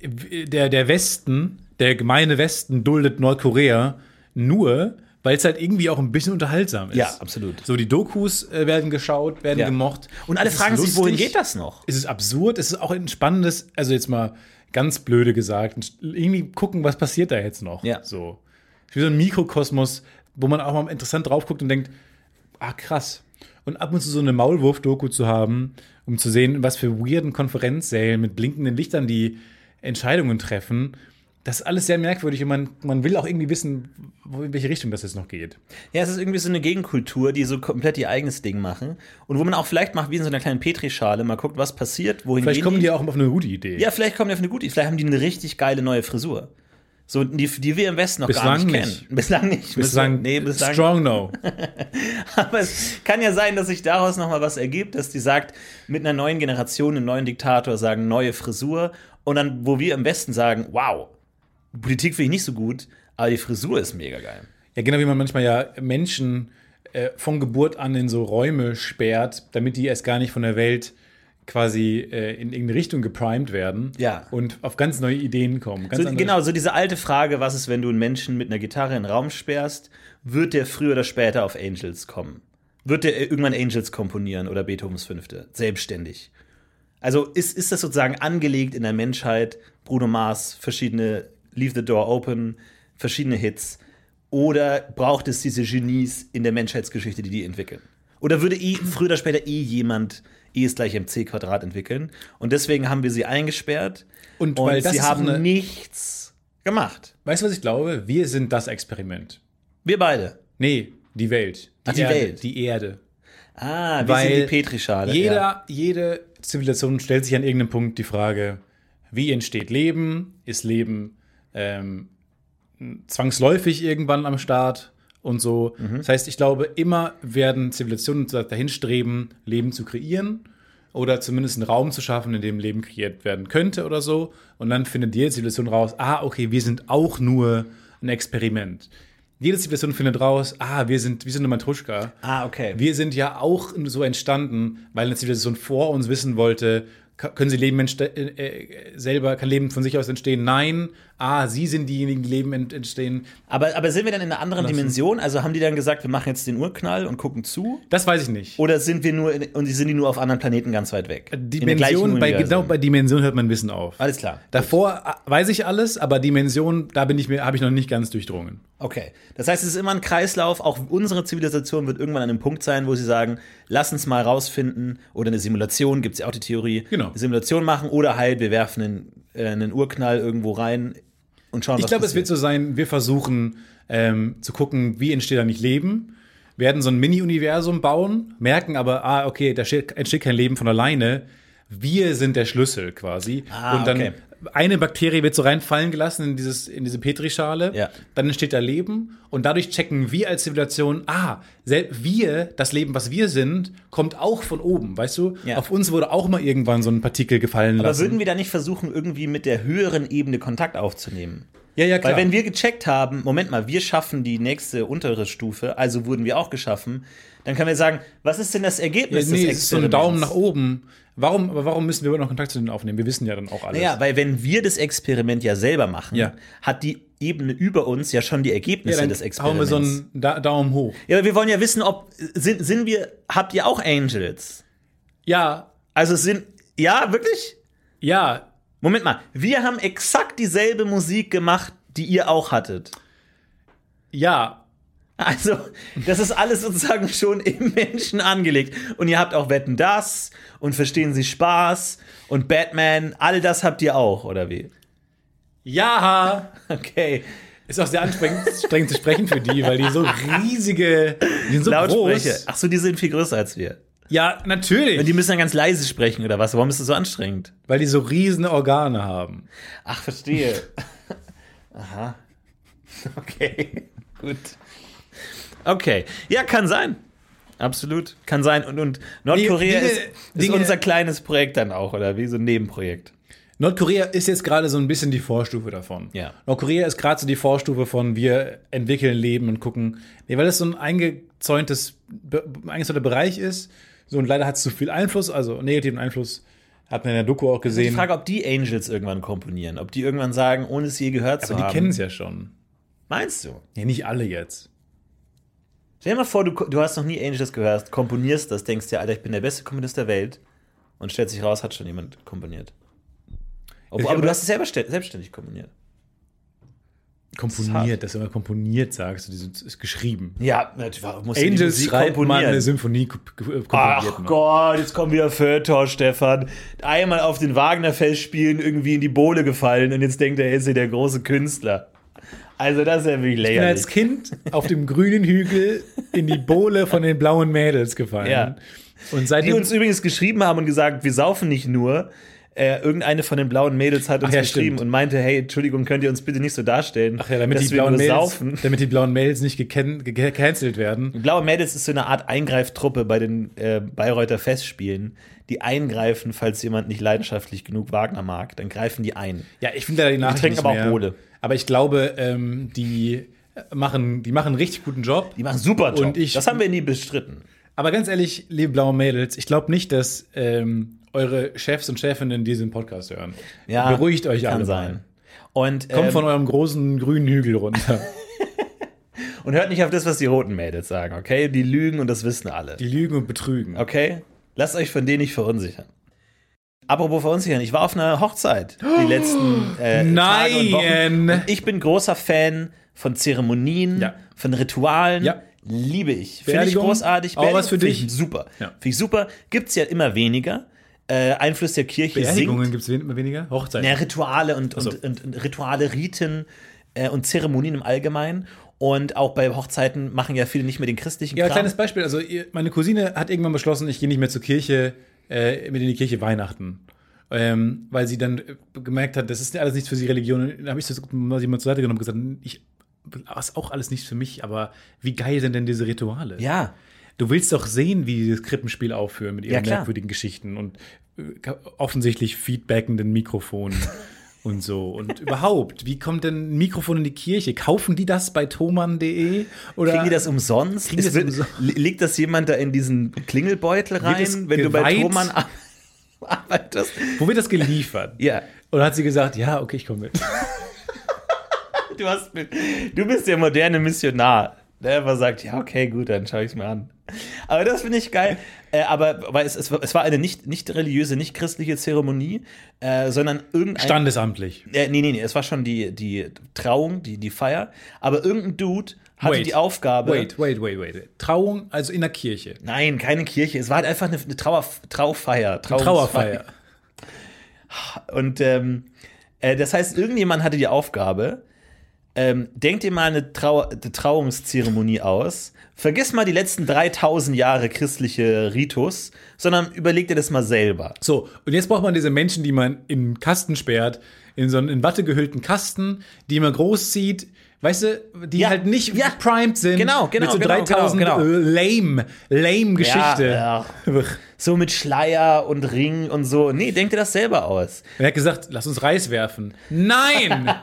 äh, der, der Westen, der gemeine Westen duldet Nordkorea nur, weil es halt irgendwie auch ein bisschen unterhaltsam ist. Ja, absolut. So, die Dokus äh, werden geschaut, werden Ja. gemocht. Und alle fragen sich, wohin geht das noch? Es ist absurd, es ist auch ein spannendes, also jetzt mal ganz blöde gesagt, irgendwie gucken, was passiert da jetzt noch. Ja. So. Wie so ein Mikrokosmos, wo man auch mal interessant drauf guckt und denkt, ah, krass. Und ab und zu so eine Maulwurf-Doku zu haben, um zu sehen, was für weirden Konferenzsälen mit blinkenden Lichtern die Entscheidungen treffen. Das ist alles sehr merkwürdig und man, man will auch irgendwie wissen, wo, in welche Richtung das jetzt noch geht. Ja, es ist irgendwie so eine Gegenkultur, die so komplett ihr eigenes Ding machen. Und wo man auch vielleicht macht, wie in so einer kleinen Petrischale, mal guckt, was passiert, wohin Vielleicht kommen die. die auch auf eine gute Idee. Ja, vielleicht kommen die auf eine gute Idee. Vielleicht haben die eine richtig geile neue Frisur. So, die, die wir im Westen noch gar Bislang nicht kennen. nicht. Bislang nicht. Bislang, nee, bislang strong no. Aber es kann ja sein, dass sich daraus noch mal was ergibt, dass die sagt, mit einer neuen Generation, einem neuen Diktator sagen, neue Frisur. Und dann, wo wir im Westen sagen, wow, Politik finde ich nicht so gut, aber die Frisur ist mega geil. Ja, genau wie man manchmal ja Menschen äh, von Geburt an in so Räume sperrt, damit die erst gar nicht von der Welt quasi äh, in irgendeine Richtung geprimed werden Ja. und auf ganz neue Ideen kommen. So, genau, so diese alte Frage, was ist, wenn du einen Menschen mit einer Gitarre in den Raum sperrst, wird der früher oder später auf Angels kommen? Wird der irgendwann Angels komponieren oder Beethovens Fünfte? Selbstständig. Also ist, ist das sozusagen angelegt in der Menschheit, Bruno Mars, verschiedene Leave the Door Open, verschiedene Hits? Oder braucht es diese Genies in der Menschheitsgeschichte, die die entwickeln? Oder würde eh, früher oder später eh jemand E ist gleich mc Quadrat entwickeln. Und deswegen haben wir sie eingesperrt. Und weil das sie haben nichts gemacht. Weißt du, was ich glaube? Wir sind das Experiment. Wir beide. Nee, die Welt. Ach, die Erde, Welt. Die Erde. Ah, wir Weil sind die Petrischale. Jeder, Ja. Jede Zivilisation stellt sich an irgendeinem Punkt die Frage, wie entsteht Leben? Ist Leben ähm, zwangsläufig irgendwann am Start und so? Mhm. Das heißt, ich glaube, immer werden Zivilisationen dahin streben, Leben zu kreieren oder zumindest einen Raum zu schaffen, in dem Leben kreiert werden könnte oder so. Und dann findet jede Zivilisation raus, ah, okay, wir sind auch nur ein Experiment. Jede Zivilisation findet raus, ah, wir sind, wir sind eine Matruschka. Ah, okay. Wir sind ja auch so entstanden, weil eine Zivilisation vor uns wissen wollte, können sie Leben äh, äh, selber, kann Leben von sich aus entstehen? Nein. Ah, sie sind diejenigen, die Leben ent entstehen. aber, aber sind wir dann in einer anderen Dimension? Also haben die dann gesagt, wir machen jetzt den Urknall und gucken zu? Das weiß ich nicht. Oder sind wir nur in, und sind die nur auf anderen Planeten ganz weit weg? Dimension, bei, genau bei Dimension hört mein Wissen auf. Alles klar. Davor äh, weiß ich alles, aber Dimension, da bin ich mir, habe ich noch nicht ganz durchdrungen. Okay. Das heißt, es ist immer ein Kreislauf. Auch unsere Zivilisation wird irgendwann an einem Punkt sein, wo sie sagen, lass uns mal rausfinden, oder eine Simulation, gibt es ja auch die Theorie, Genau. eine Simulation machen, oder halt, wir werfen einen, äh, einen Urknall irgendwo rein und schauen, Ich was glaube, es wird so sein, wir versuchen ähm, zu gucken, wie entsteht eigentlich Leben, werden so ein Mini-Universum bauen, merken aber, ah, okay, da steht- entsteht kein Leben von alleine. Wir sind der Schlüssel quasi. Ah, und dann okay. Eine Bakterie wird so reinfallen gelassen in, dieses, in diese Petrischale. Ja. Dann entsteht da Leben und dadurch checken wir als Zivilisation, ah, wir, das Leben, was wir sind, kommt auch von oben, weißt du? Ja. Auf uns wurde auch mal irgendwann so ein Partikel gefallen Aber lassen. würden wir da nicht versuchen, irgendwie mit der höheren Ebene Kontakt aufzunehmen? ja, ja, klar. Weil wenn wir gecheckt haben, Moment mal, wir schaffen die nächste untere Stufe, also wurden wir auch geschaffen, dann können wir sagen, was ist denn das ja, Ergebnis nee, des es ist so ein Experiments? Daumen nach oben. Warum, aber warum müssen wir überhaupt noch Kontakt zu denen aufnehmen? Wir wissen ja dann auch alles. Naja, weil wenn wir das Experiment ja selber machen, Ja. hat die Ebene über uns ja schon die Ja, Ergebnisse dann des hauen wir Experiments. so einen da Daumen hoch. ja, aber wir wollen ja wissen, ob sind, sind wir, habt ihr auch Angels? Ja, Also sind, ja, wirklich? ja, Moment mal, wir haben exakt dieselbe Musik gemacht, die ihr auch hattet. ja. Also, das ist alles sozusagen schon im Menschen angelegt. Und ihr habt auch Wetten das und Verstehen Sie Spaß und Batman, all das habt ihr auch, oder wie? Ja. Okay. Ist auch sehr anstrengend, zu sprechen für die, weil die so riesige, die sind so Lautsprecher. groß. Ach so, die sind viel größer als wir. Ja, natürlich. Und die müssen dann ganz leise sprechen, oder was? Warum ist das so anstrengend? weil die so riesige Organe haben. Ach, verstehe. Aha. Okay. Gut. Okay. Ja, kann sein. Absolut. Kann sein. Und, und Nordkorea Dinge- ist, ist Dinge- unser kleines Projekt dann auch, oder wie? So ein Nebenprojekt. Nordkorea ist jetzt gerade so ein bisschen die Vorstufe davon. Ja. Nordkorea ist gerade so die Vorstufe von wir entwickeln Leben und gucken. Nee, weil das so ein eingezäuntes, eingezäunter Bereich ist. So und leider hat es zu viel Einfluss, also negativen Einfluss. Hat man in der Doku auch Ich gesehen. frage, ob die Angels irgendwann komponieren. Ob die irgendwann sagen, ohne es je gehört zu aber die haben. kennen es ja schon. Meinst du? Ja, nicht alle jetzt. Stell dir mal vor, du, du hast noch nie Angels gehört, komponierst das, denkst dir, Alter, ich bin der beste Komponist der Welt. Und stellt sich raus, hat schon jemand komponiert. Ich aber du hast es selber stä- selbstständig komponiert. Komponiert, dass du immer komponiert sagst, das ist geschrieben. Ja, natürlich. Muss Angels schreibt mal komponieren. eine Symphonie komp- komponiert. Ach man. Gott, jetzt kommt wieder Feuilleton, Stefan. Einmal auf den Wagner-Festspielen irgendwie in die Bohle gefallen und jetzt denkt er, er ist ja der große Künstler. Also das ist ja wirklich Ich bin lächerlich. als Kind auf dem grünen Hügel in die Bohle von den blauen Mädels gefallen. Ja. Und Die seitdem uns übrigens geschrieben haben und gesagt, wir saufen nicht nur. Äh, irgendeine von den blauen Mädels hat uns ja, geschrieben stimmt. und meinte, hey, Entschuldigung, könnt ihr uns bitte nicht so darstellen, Ach ja, damit dass die wir blauen Mädels, saufen. damit die blauen Mädels nicht geken- ge- gecancelt werden. Blaue Mädels ist so eine Art Eingreiftruppe bei den äh, Bayreuther Festspielen, die eingreifen, falls jemand nicht leidenschaftlich genug Wagner mag, dann greifen die ein. Ja, ich finde da die Nachrichten trinken nicht aber auch. Bohle. Aber ich glaube, ähm, die machen, die machen einen richtig guten Job. Die machen super Job. Und ich- das haben wir nie bestritten. Aber ganz ehrlich, liebe blaue Mädels, ich glaube nicht, dass ähm, eure Chefs und Chefinnen diesen Podcast hören. Ja, Beruhigt euch kann alle sein. mal. Und, Kommt ähm, von eurem großen grünen Hügel runter. und hört nicht auf das, was die roten Mädels sagen, okay? Die lügen und das wissen alle. Die lügen und betrügen. Okay? Lasst euch von denen nicht verunsichern. Apropos verunsichern, ich war auf einer Hochzeit die letzten äh, Tage und Wochen. Nein! Und ich bin großer Fan von Zeremonien, Ja. von Ritualen. Ja. Liebe ich. Finde ich großartig. Auch was für finde dich? Ich super. Ja. Finde ich super. Gibt es ja immer weniger. Äh, Einfluss der Kirche Beerdigungen gibt es immer weniger? Hochzeiten. Ja, Rituale und, so. und, und, und Rituale, Riten äh, und Zeremonien im Allgemeinen. Und auch bei Hochzeiten machen ja viele nicht mehr den christlichen Ja, Kram. kleines Beispiel. Also, meine Cousine hat irgendwann beschlossen, ich gehe nicht mehr zur Kirche, äh, mit in die Kirche Weihnachten. Ähm, weil sie dann äh, gemerkt hat, das ist alles nichts für sie Religion. Dann habe ich das mal jemand zur Seite genommen und gesagt, ich, das ist auch alles nichts für mich, aber wie geil sind denn diese Rituale? ja. Du willst doch sehen, wie die das Krippenspiel aufführen mit ihren Ja, merkwürdigen Geschichten und äh, offensichtlich feedbackenden Mikrofonen und so. Und überhaupt, wie kommt denn ein Mikrofon in die Kirche? Kaufen die das bei thomann.de? Oder Kriegen die das umsonst? Kriegen das wird, umsonst? Legt das jemand da in diesen Klingelbeutel rein, wenn du bei? Thomann ar- arbeitest? Wo wird das geliefert? Ja. Oder hat sie gesagt, ja, okay, ich komme mit. Du, hast, mit- du bist der moderne Missionar, der einfach sagt, ja, okay, gut, dann schaue ich es mir an. Aber das finde ich geil. Äh, aber weil es, es, war- es war eine nicht, nicht religiöse, nicht christliche Zeremonie, äh, sondern irgendein. Standesamtlich. Äh, nee, nee, nee, es war schon die, die Trauung, die, die Feier. Aber irgendein Dude hatte Wait. die Aufgabe. Wait, wait, wait, wait. Trauung, also in der Kirche. Nein, keine Kirche. Es war halt einfach eine, eine Trauer, Traufeier. Trauerfeier. Und ähm, äh, das heißt, irgendjemand hatte die Aufgabe, ähm, denk dir mal eine, Trauer, eine Trauungszeremonie aus, vergiss mal die letzten 3000 Jahre christliche Ritus, sondern überleg dir das mal selber. So, und jetzt braucht man diese Menschen, die man in einen Kasten sperrt, in so einen in Watte gehüllten Kasten, die man großzieht, weißt du, die Ja, halt nicht ja. primed sind. Genau, genau, Mit so genau, 3000 genau, genau. äh, lame, lame Geschichte. Ja, So mit Schleier und Ring und so. Nee, denk dir das selber aus. Er hat gesagt, lass uns Reis werfen. Nein!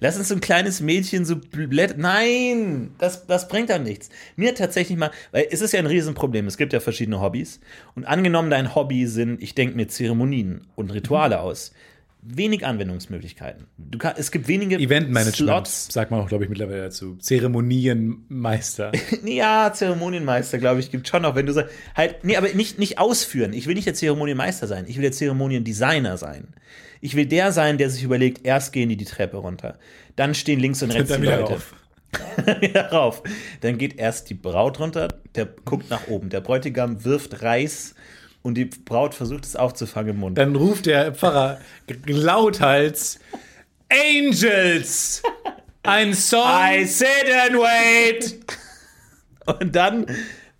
Lass uns so ein kleines Mädchen so blätt. Nein, das, das bringt dann nichts. Mir tatsächlich mal, weil es ist ja ein Riesenproblem. Es gibt ja verschiedene Hobbys. Und angenommen, dein Hobby sind, ich denke mir Zeremonien und Rituale aus. Wenig Anwendungsmöglichkeiten. Du kann, es gibt wenige Eventmanagement, sagt man auch, glaube ich, mittlerweile dazu. Zeremonienmeister. Ja, Zeremonienmeister, glaube ich, gibt schon noch, wenn du sagst, halt, nee, aber nicht, nicht ausführen. Ich will nicht der Zeremonienmeister sein. Ich will der Zeremoniendesigner sein. Ich will der sein, der sich überlegt, erst gehen die die Treppe runter. Dann stehen links und rechts Dann die Leute. wieder rauf. Dann geht erst die Braut runter, der guckt nach oben. Der Bräutigam wirft Reis und die Braut versucht es aufzufangen im Mund. Dann ruft der Pfarrer lauthals: Angels! Ein Song. I sit and wait. Und dann,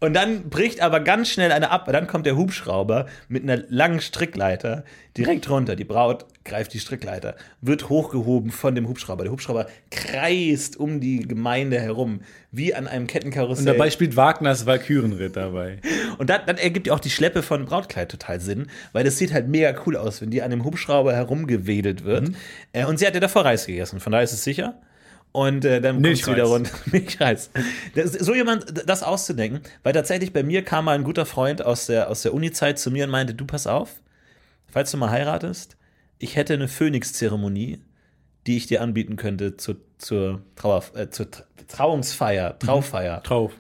und dann bricht aber ganz schnell eine ab. Dann kommt der Hubschrauber mit einer langen Strickleiter direkt runter. Die Braut greift die Strickleiter, wird hochgehoben von dem Hubschrauber. Der Hubschrauber kreist um die Gemeinde herum, wie an einem Kettenkarussell. Und dabei spielt Wagners Walkürenritt dabei. Und dann, dann ergibt ja auch die Schleppe von Brautkleid total Sinn, weil das sieht halt mega cool aus, wenn die an dem Hubschrauber herumgewedelt wird. Äh, und sie hat ja davor Reis gegessen, von daher ist es sicher. Und äh, dann kommt Milchreis. wieder runter. Milchreis. Das, so jemand, das auszudenken, weil tatsächlich bei mir kam mal ein guter Freund aus der, aus der Uni-Zeit zu mir und meinte, du pass auf, falls du mal heiratest, ich hätte eine Phönix-Zeremonie, die ich dir anbieten könnte zur, zur, Trauer, äh, zur Tra- Trauungsfeier, Traufeier. Trauf.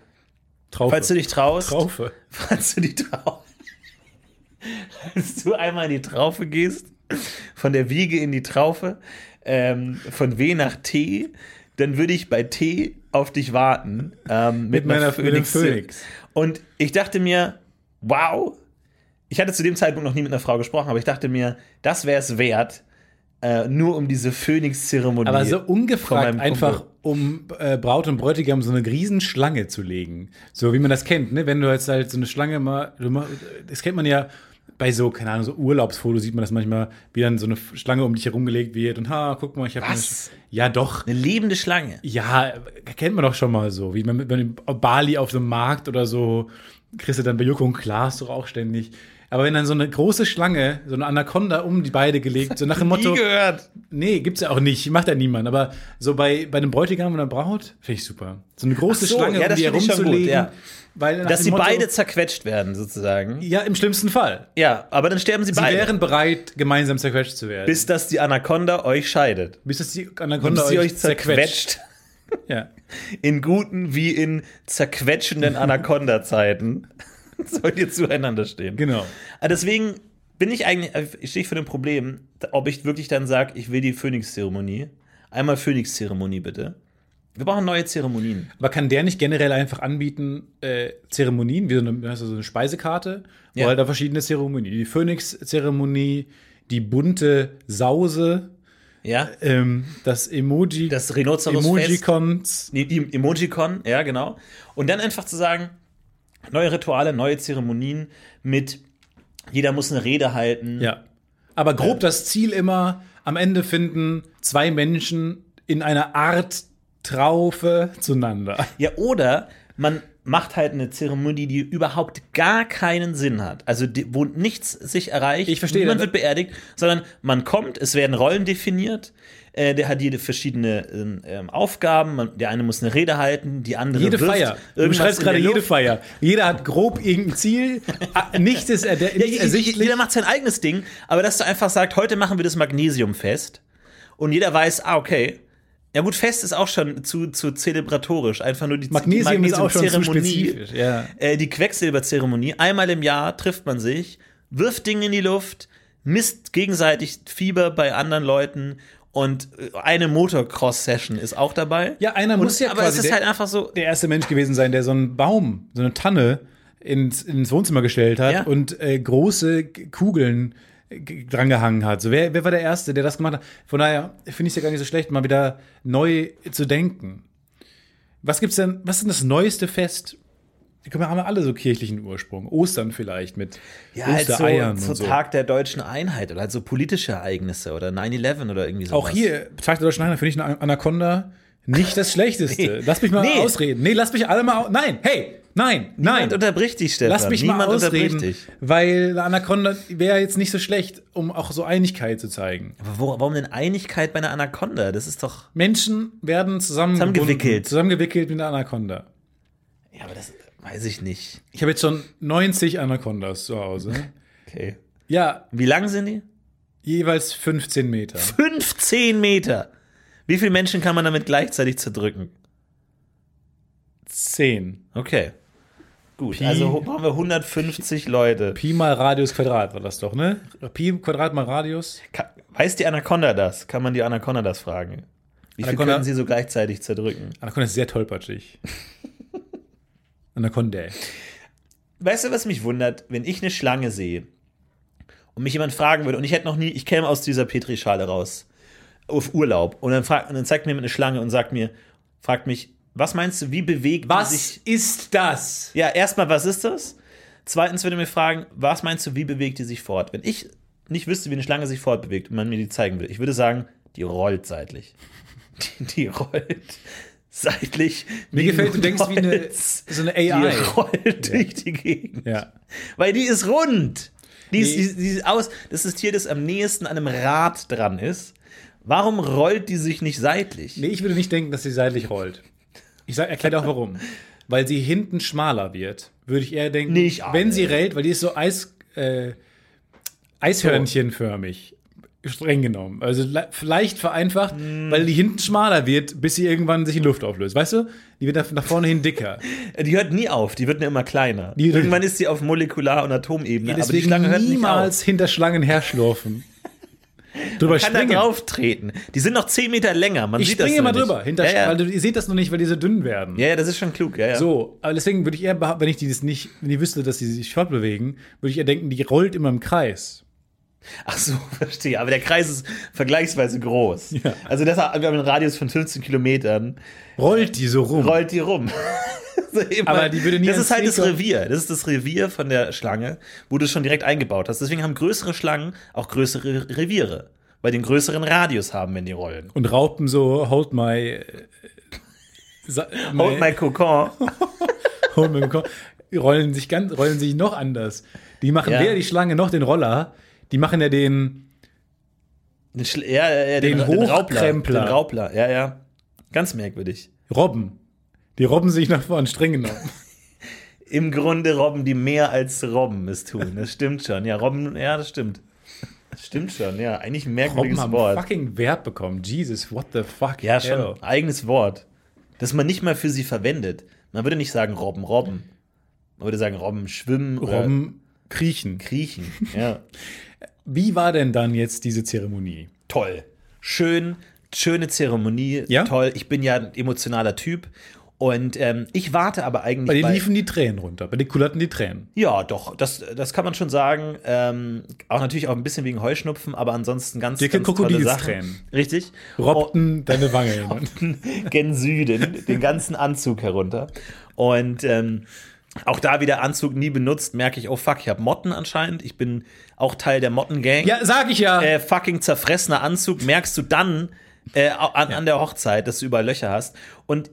Traufe. Falls du dich traust, Traufe. falls du die Traufe, falls du einmal in die Traufe gehst, von der Wiege in die Traufe, ähm, von W nach T, dann würde ich bei T auf dich warten. Ähm, mit, Mit einer meiner- dem Phönix. Und ich dachte mir, wow, ich hatte zu dem Zeitpunkt noch nie mit einer Frau gesprochen, aber ich dachte mir, das wäre es wert, äh, nur um diese Phönix-Zeremonie. Aber so ungefragt einfach, um äh, Braut und Bräutigam so eine Riesenschlange zu legen. So wie man das kennt, ne? Wenn du jetzt halt so eine Schlange mal, das kennt man ja bei so, keine Ahnung, so Urlaubsfotos sieht man das manchmal, wie dann so eine Schlange um dich herumgelegt wird und ha, guck mal, ich habe Was? Ja, doch. Eine lebende Schlange. Ja, kennt man doch schon mal so, wie man mit man in Bali auf so einem Markt oder so, kriegst du dann bei Joko und Klaas doch auch ständig. Aber wenn dann so eine große Schlange, so eine Anaconda um die beide gelegt, so nach dem Motto, Nie gehört. Nee, gibt's ja auch nicht, macht ja niemand. Aber so bei, bei einem Bräutigam und einer Braut, finde ich super. So eine große so, Schlange, ja, um die herumzulegen. gut, ja. Weil Dass sie Motto- beide zerquetscht werden, sozusagen. Ja, im schlimmsten Fall. Ja, aber dann sterben sie, Sie beide. wären bereit, gemeinsam zerquetscht zu werden. bis dass die Anaconda euch scheidet. bis dass die Anaconda sie euch zerquetscht. Ja. In guten wie in zerquetschenden Anaconda-Zeiten sollt ihr zueinander stehen. Genau. Ah, Deswegen bin ich eigentlich, ich stehe vor dem Problem, ob ich wirklich dann sage, ich will die Phönix-Zeremonie. Einmal Phönix-Zeremonie bitte. Wir brauchen neue Zeremonien. Aber kann der nicht generell einfach anbieten, äh, Zeremonien, wie so eine, so eine Speisekarte, wo Ja. halt da verschiedene Zeremonien. Die Phönix-Zeremonie, die bunte Sause, Ja? ähm, das Emoji, Das Rhinoceros-Fest. Emojicons. Die, die Emojicon, ja, genau. Und dann einfach zu sagen, neue Rituale, neue Zeremonien mit jeder muss eine Rede halten. Ja. Aber grob das Ziel immer, am Ende finden zwei Menschen in einer Art Traufe zueinander. Ja, oder man macht halt eine Zeremonie, die überhaupt gar keinen Sinn hat. Also die, wo nichts sich erreicht. Ich verstehe. Niemand wird beerdigt, sondern man kommt, es werden Rollen definiert. Äh, der hat jede verschiedene ähm, Aufgaben. Man, der eine muss eine Rede halten, die andere Jede wirft Feier. Du in gerade jede. Feier. Jeder hat grob irgendein Ziel. Ah, Nichts ist, erde- Ja, nicht ersichtlich. Jeder macht sein eigenes Ding, aber dass du einfach sagst, heute machen wir das Magnesiumfest und jeder weiß, ah, okay. Ja gut, Fest ist auch schon zu, zu zelebratorisch. Einfach nur die Magnesium ist auch schon zu Magnesium-Zeremonie. spezifisch. Ja. Äh, die Quecksilberzeremonie. Einmal im Jahr trifft man sich, wirft Dinge in die Luft, misst gegenseitig Fieber bei anderen Leuten und äh, eine Motocross-Session ist auch dabei. Ja, einer und, muss ja Aber quasi es ist der- halt einfach so, der erste Mensch gewesen sein, der so einen Baum, so eine Tanne ins, ins Wohnzimmer gestellt hat Ja. und äh, große Kugeln drangehangen hat. So, wer, wer war der Erste, der das gemacht hat? Von daher finde ich es ja gar nicht so schlecht, mal wieder neu zu denken. Was gibt's denn, was ist denn das neueste Fest? Die haben ja alle so kirchlichen Ursprung. Ostern vielleicht mit ja, halt so, Ostereiern so. Tag der deutschen Einheit oder halt so politische Ereignisse oder 9-11 oder irgendwie so. Auch hier, Tag der Deutschen Einheit, finde ich eine Anaconda nicht das Schlechteste. Nee. Lass mich mal Nee. ausreden. Nee, lass mich alle mal Nein, hey, nein, nein. Niemand unterbricht dich, Stefan. Lass mich Niemand mal ausreden, weil eine Anaconda wäre jetzt nicht so schlecht, um auch so Einigkeit zu zeigen. Aber wo, warum denn Einigkeit bei einer Anaconda? Das ist doch. Menschen werden Zusammengewickelt. zusammengewickelt, zusammengewickelt mit einer Anaconda. Ja, aber das weiß ich nicht. Ich habe jetzt schon 90 Anacondas zu Hause. Okay. Ja, Wie lang sind die? jeweils 15 Meter. 15 Meter. Wie viele Menschen kann man damit gleichzeitig zerdrücken? 10. Okay. Gut, Pi. also haben wir 150 Leute. Pi mal Radius Quadrat war das doch, ne? Pi Quadrat mal Radius. Ka- Weiß die Anaconda das? Kann man die Anaconda das fragen? Wie viel Anaconda- können sie so gleichzeitig zerdrücken? Anaconda ist sehr tollpatschig. Anaconda. Weißt du, was mich wundert, wenn ich eine Schlange sehe und mich jemand fragen würde, und ich hätte noch nie, ich käme aus dieser Petrischale raus, auf Urlaub, und dann, fragt, und dann zeigt mir jemand eine Schlange und sagt mir, fragt mich, was meinst du, wie bewegt die sich? ist das? Ja, erstmal, was ist das? Zweitens würde mir fragen, was meinst du, wie bewegt die sich fort? Wenn ich nicht wüsste, wie eine Schlange sich fortbewegt und man mir die zeigen will, ich würde sagen, die rollt seitlich. Die, die rollt seitlich. Mir gefällt, du denkst wie eine, so eine Die AI. rollt durch die Gegend. Ja. Weil die ist rund. Die ist, die, die ist aus. Das ist das Tier, das am nächsten an einem Rad dran ist. Warum rollt die sich nicht seitlich? Nee, ich würde nicht denken, dass sie seitlich rollt. Ich sag, erkläre auch warum. Weil sie hinten schmaler wird, würde ich eher denken, Nicht wenn alle. sie rollt, weil die ist so Eis, äh, Eishörnchenförmig. Streng genommen. Also le- leicht vereinfacht, Hm. weil die hinten schmaler wird, bis sie irgendwann sich in Luft auflöst. Weißt du? Die wird nach- nach vorne hin dicker. Die hört nie auf, die wird nur immer kleiner. Die- Irgendwann ist sie auf Molekular- und Atomebene, aber die Deswegen Schlange hört niemals hinter Schlangen herschlurfen. Drüber auf. Kann da springen. drauf treten. Die sind noch 10 Meter länger. Man Ich sieht das springe immer nicht. drüber. Hinter, ja, ja. Weil du, ihr seht das noch nicht, weil die so dünn werden. ja, ja, das ist schon klug. Ja. So, aber deswegen würde ich eher behaupten, wenn ich die das nicht, wenn ich wüsste, dass sie sich fortbewegen, würde ich eher denken, die rollt immer im Kreis. Ach so, verstehe. Aber der Kreis ist vergleichsweise groß. Ja. Also das, wir haben einen Radius von 15 Kilometern. Rollt die so rum. rollt die rum. So immer- Aber die würde nie das ist halt das. Revier. Das ist das Revier von der Schlange, wo du es schon direkt eingebaut hast. Deswegen haben größere Schlangen auch größere Reviere, weil die einen größeren Radius haben, wenn die rollen. Und Raupen so, hold my. äh, sa- Hold my Kokon. hold my Ko- rollen sich ganz, rollen sich noch anders. Die machen Ja. weder die Schlange noch den Roller. Die machen ja den. Den, ja, ja, ja, Den Raubler. Hochkrempler. Den Raubler, ja, ja. Ganz merkwürdig. Robben. Die robben sich nach vorne, streng genommen. Im Grunde robben die mehr als Robben es tun. Das stimmt schon. Ja, Robben, ja, das stimmt. Das stimmt schon, ja. Eigentlich ein merkwürdiges Robben haben Wort. ein fucking Verb bekommen. Jesus, what the fuck? Ja, schon. Hell. Eigenes Wort. Das man nicht mal für sie verwendet. Man würde nicht sagen Robben, Robben. Man würde sagen Robben schwimmen Robben kriechen. kriechen. Ja. Wie war denn dann jetzt diese Zeremonie? Toll. Schön. schöne Zeremonie, Ja? toll. Ich bin ja ein emotionaler Typ. Und ähm, ich warte aber eigentlich. Bei denen liefen die Tränen runter. Bei den kullerten die Tränen. ja, doch, das, das kann man schon sagen. Ähm, auch natürlich auch ein bisschen wegen Heuschnupfen, aber ansonsten ganz, Dicke ganz tolle Sachen. Richtig. Robbten deine Wange. gen Süden, den ganzen Anzug herunter. Und ähm, auch da wieder Anzug nie benutzt, merke ich, oh fuck, ich habe Motten anscheinend. Ich bin auch Teil der Mottengang. ja, sag ich ja. Äh, fucking zerfressener Anzug, merkst du dann äh, an, an der Hochzeit, dass du überall Löcher hast. Und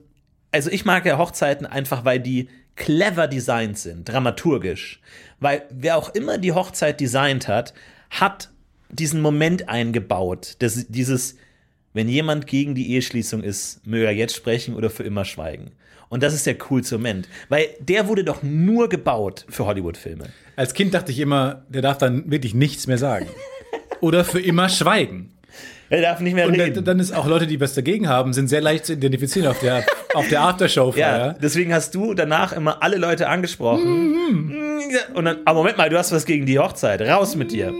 also ich mag ja Hochzeiten einfach, weil die clever designt sind, dramaturgisch. Weil wer auch immer die Hochzeit designt hat, hat diesen Moment eingebaut, das, dieses, wenn jemand gegen die Eheschließung ist, möge er jetzt sprechen oder für immer schweigen. Und das ist der coolste Moment. Weil der wurde doch nur gebaut für Hollywood-Filme. Als Kind dachte ich immer, der darf dann wirklich nichts mehr sagen. Oder für immer schweigen. Er darf nicht mehr Und reden. dann, dann ist auch Leute, die was dagegen haben, sind sehr leicht zu identifizieren auf der, auf der Aftershow. Ja, deswegen hast du danach immer alle Leute angesprochen. Und dann, aber Moment mal, du hast was gegen die Hochzeit. Raus mit dir.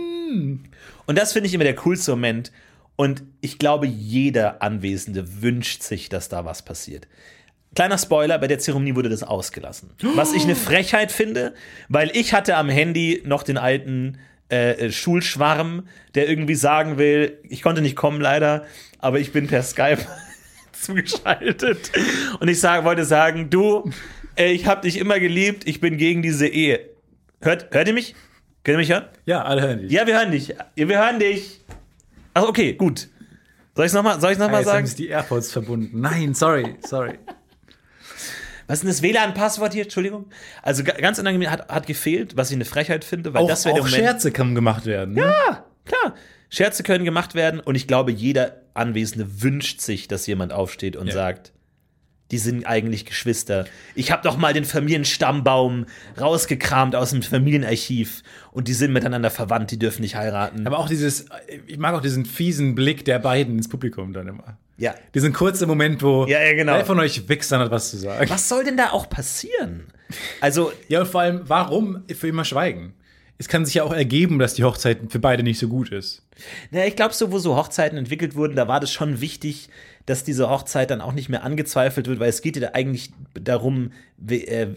Und das finde ich immer der coolste Moment. Und ich glaube, jeder Anwesende wünscht sich, dass da was passiert. Kleiner Spoiler, bei der Zeremonie wurde das ausgelassen. Was ich eine Frechheit finde, weil ich hatte am Handy noch den alten äh, äh, Schulschwarm, der irgendwie sagen will, ich konnte nicht kommen leider, aber ich bin per Skype zugeschaltet. Und ich sag, wollte sagen, du, äh, ich habe dich immer geliebt, ich bin gegen diese Ehe. Hört, hört ihr mich? Könnt ihr mich hören? Ja, alle hören dich. Ja, wir hören dich. Ja, wir hören dich. Ach, okay, gut. Soll ich es nochmal noch mal jetzt sagen? sich die AirPods verbunden. Nein, sorry, sorry. Was ist denn das WLAN-Passwort hier? Entschuldigung. Also ga- ganz unangenehm hat, hat gefehlt, was ich eine Frechheit finde, weil Auch, das wäre der auch Moment. Scherze kann gemacht werden. Ne? Klar, Scherze können gemacht werden und ich glaube, jeder Anwesende wünscht sich, dass jemand aufsteht und Ja. sagt, die sind eigentlich Geschwister. Ich habe doch mal den Familienstammbaum rausgekramt aus dem Familienarchiv und die sind miteinander verwandt, die dürfen nicht heiraten. Aber auch dieses, ich mag auch diesen fiesen Blick der beiden ins Publikum dann immer. ja. Diesen kurzen Moment, wo Ja, ja, genau. wer von euch Wichsern hat was zu sagen. Was soll denn da auch passieren? Also, Ja, und vor allem, warum für immer schweigen? Es kann sich ja auch ergeben, dass die Hochzeit für beide nicht so gut ist. Na, ich glaube, so wo so Hochzeiten entwickelt wurden, da war das schon wichtig, dass diese Hochzeit dann auch nicht mehr angezweifelt wird, weil es geht ja eigentlich darum, we- äh,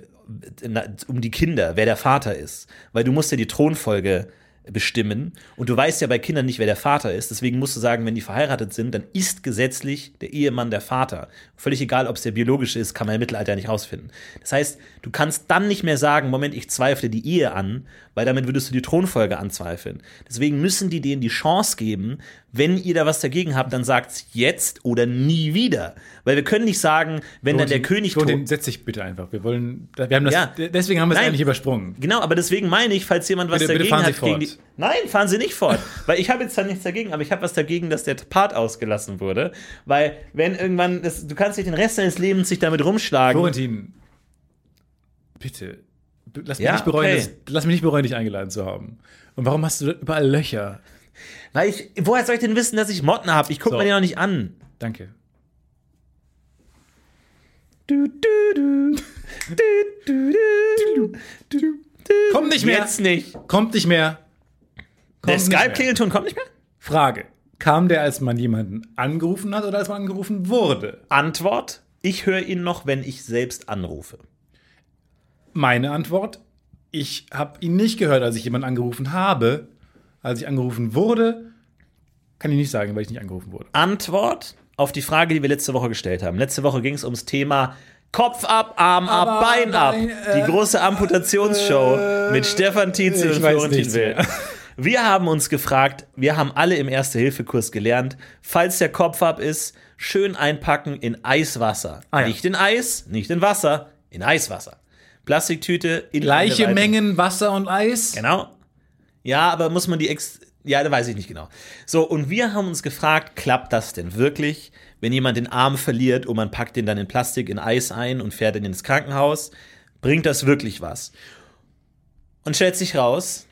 um die Kinder, wer der Vater ist. Weil du musst ja die Thronfolge bestimmen und du weißt ja bei Kindern nicht, wer der Vater ist. Deswegen musst du sagen, wenn die verheiratet sind, dann ist gesetzlich der Ehemann der Vater. Völlig egal, ob es der biologische ist, kann man im Mittelalter nicht rausfinden. Das heißt, du kannst dann nicht mehr sagen, Moment, ich zweifle die Ehe an, weil damit würdest du die Thronfolge anzweifeln. Deswegen müssen die denen die Chance geben, wenn ihr da was dagegen habt, dann sagt's jetzt oder nie wieder. Weil wir können nicht sagen, wenn dann der König tot Florentin, setz dich bitte einfach. Wir wollen, wir haben das, Ja. deswegen haben wir es eigentlich übersprungen. Genau, aber deswegen meine ich, falls jemand was Bitte- bitte dagegen Sie hat gegen die. Nein, fahren Sie nicht fort. weil ich habe jetzt da nichts dagegen, aber ich habe was dagegen, dass der Part ausgelassen wurde. Weil, wenn irgendwann, das, du kannst nicht den Rest deines Lebens sich damit rumschlagen. Florentin, bitte, lass mich, Ja, nicht bereuen, okay. das, lass mich nicht bereuen, dich eingeladen zu haben. Und warum hast du überall Löcher? Weil ich, woher soll ich denn wissen, dass ich Motten habe? Ich gucke So. mir die noch nicht an. Danke. Du, du, du. Du, du, du. Du, du. Komm nicht mehr. Jetzt nicht. Kommt nicht mehr. Der Kommt nicht mehr. Skype-Klingelton kommt nicht mehr? Frage. Kam der, als man jemanden angerufen hat oder als man angerufen wurde? Antwort: Ich höre ihn noch, wenn ich selbst anrufe. Meine Antwort, ich habe ihn nicht gehört, als ich jemanden angerufen habe. Als ich angerufen wurde, kann ich nicht sagen, weil ich nicht angerufen wurde. Antwort auf die Frage, die wir letzte Woche gestellt haben. Letzte Woche ging es ums Thema Kopf ab, Arm ab, Aber Bein ab. Bein, die äh, große Amputationsshow mit Stefan Tietze und Florentin Will. Wir haben uns gefragt, wir haben alle im Erste-Hilfe-Kurs gelernt, falls der Kopf ab ist, schön einpacken in Eiswasser. Ah, ja. Nicht in Eis, nicht in Wasser, in Eiswasser. Plastiktüte in Gleiche Mengen Wasser und Eis? Genau. Ja, aber muss man die ex. Ja, da weiß ich nicht genau. So, und wir haben uns gefragt, klappt das denn wirklich, wenn jemand den Arm verliert und man packt den dann in Plastik in Eis ein und fährt ihn ins Krankenhaus? Bringt das wirklich was? Und stellt sich raus,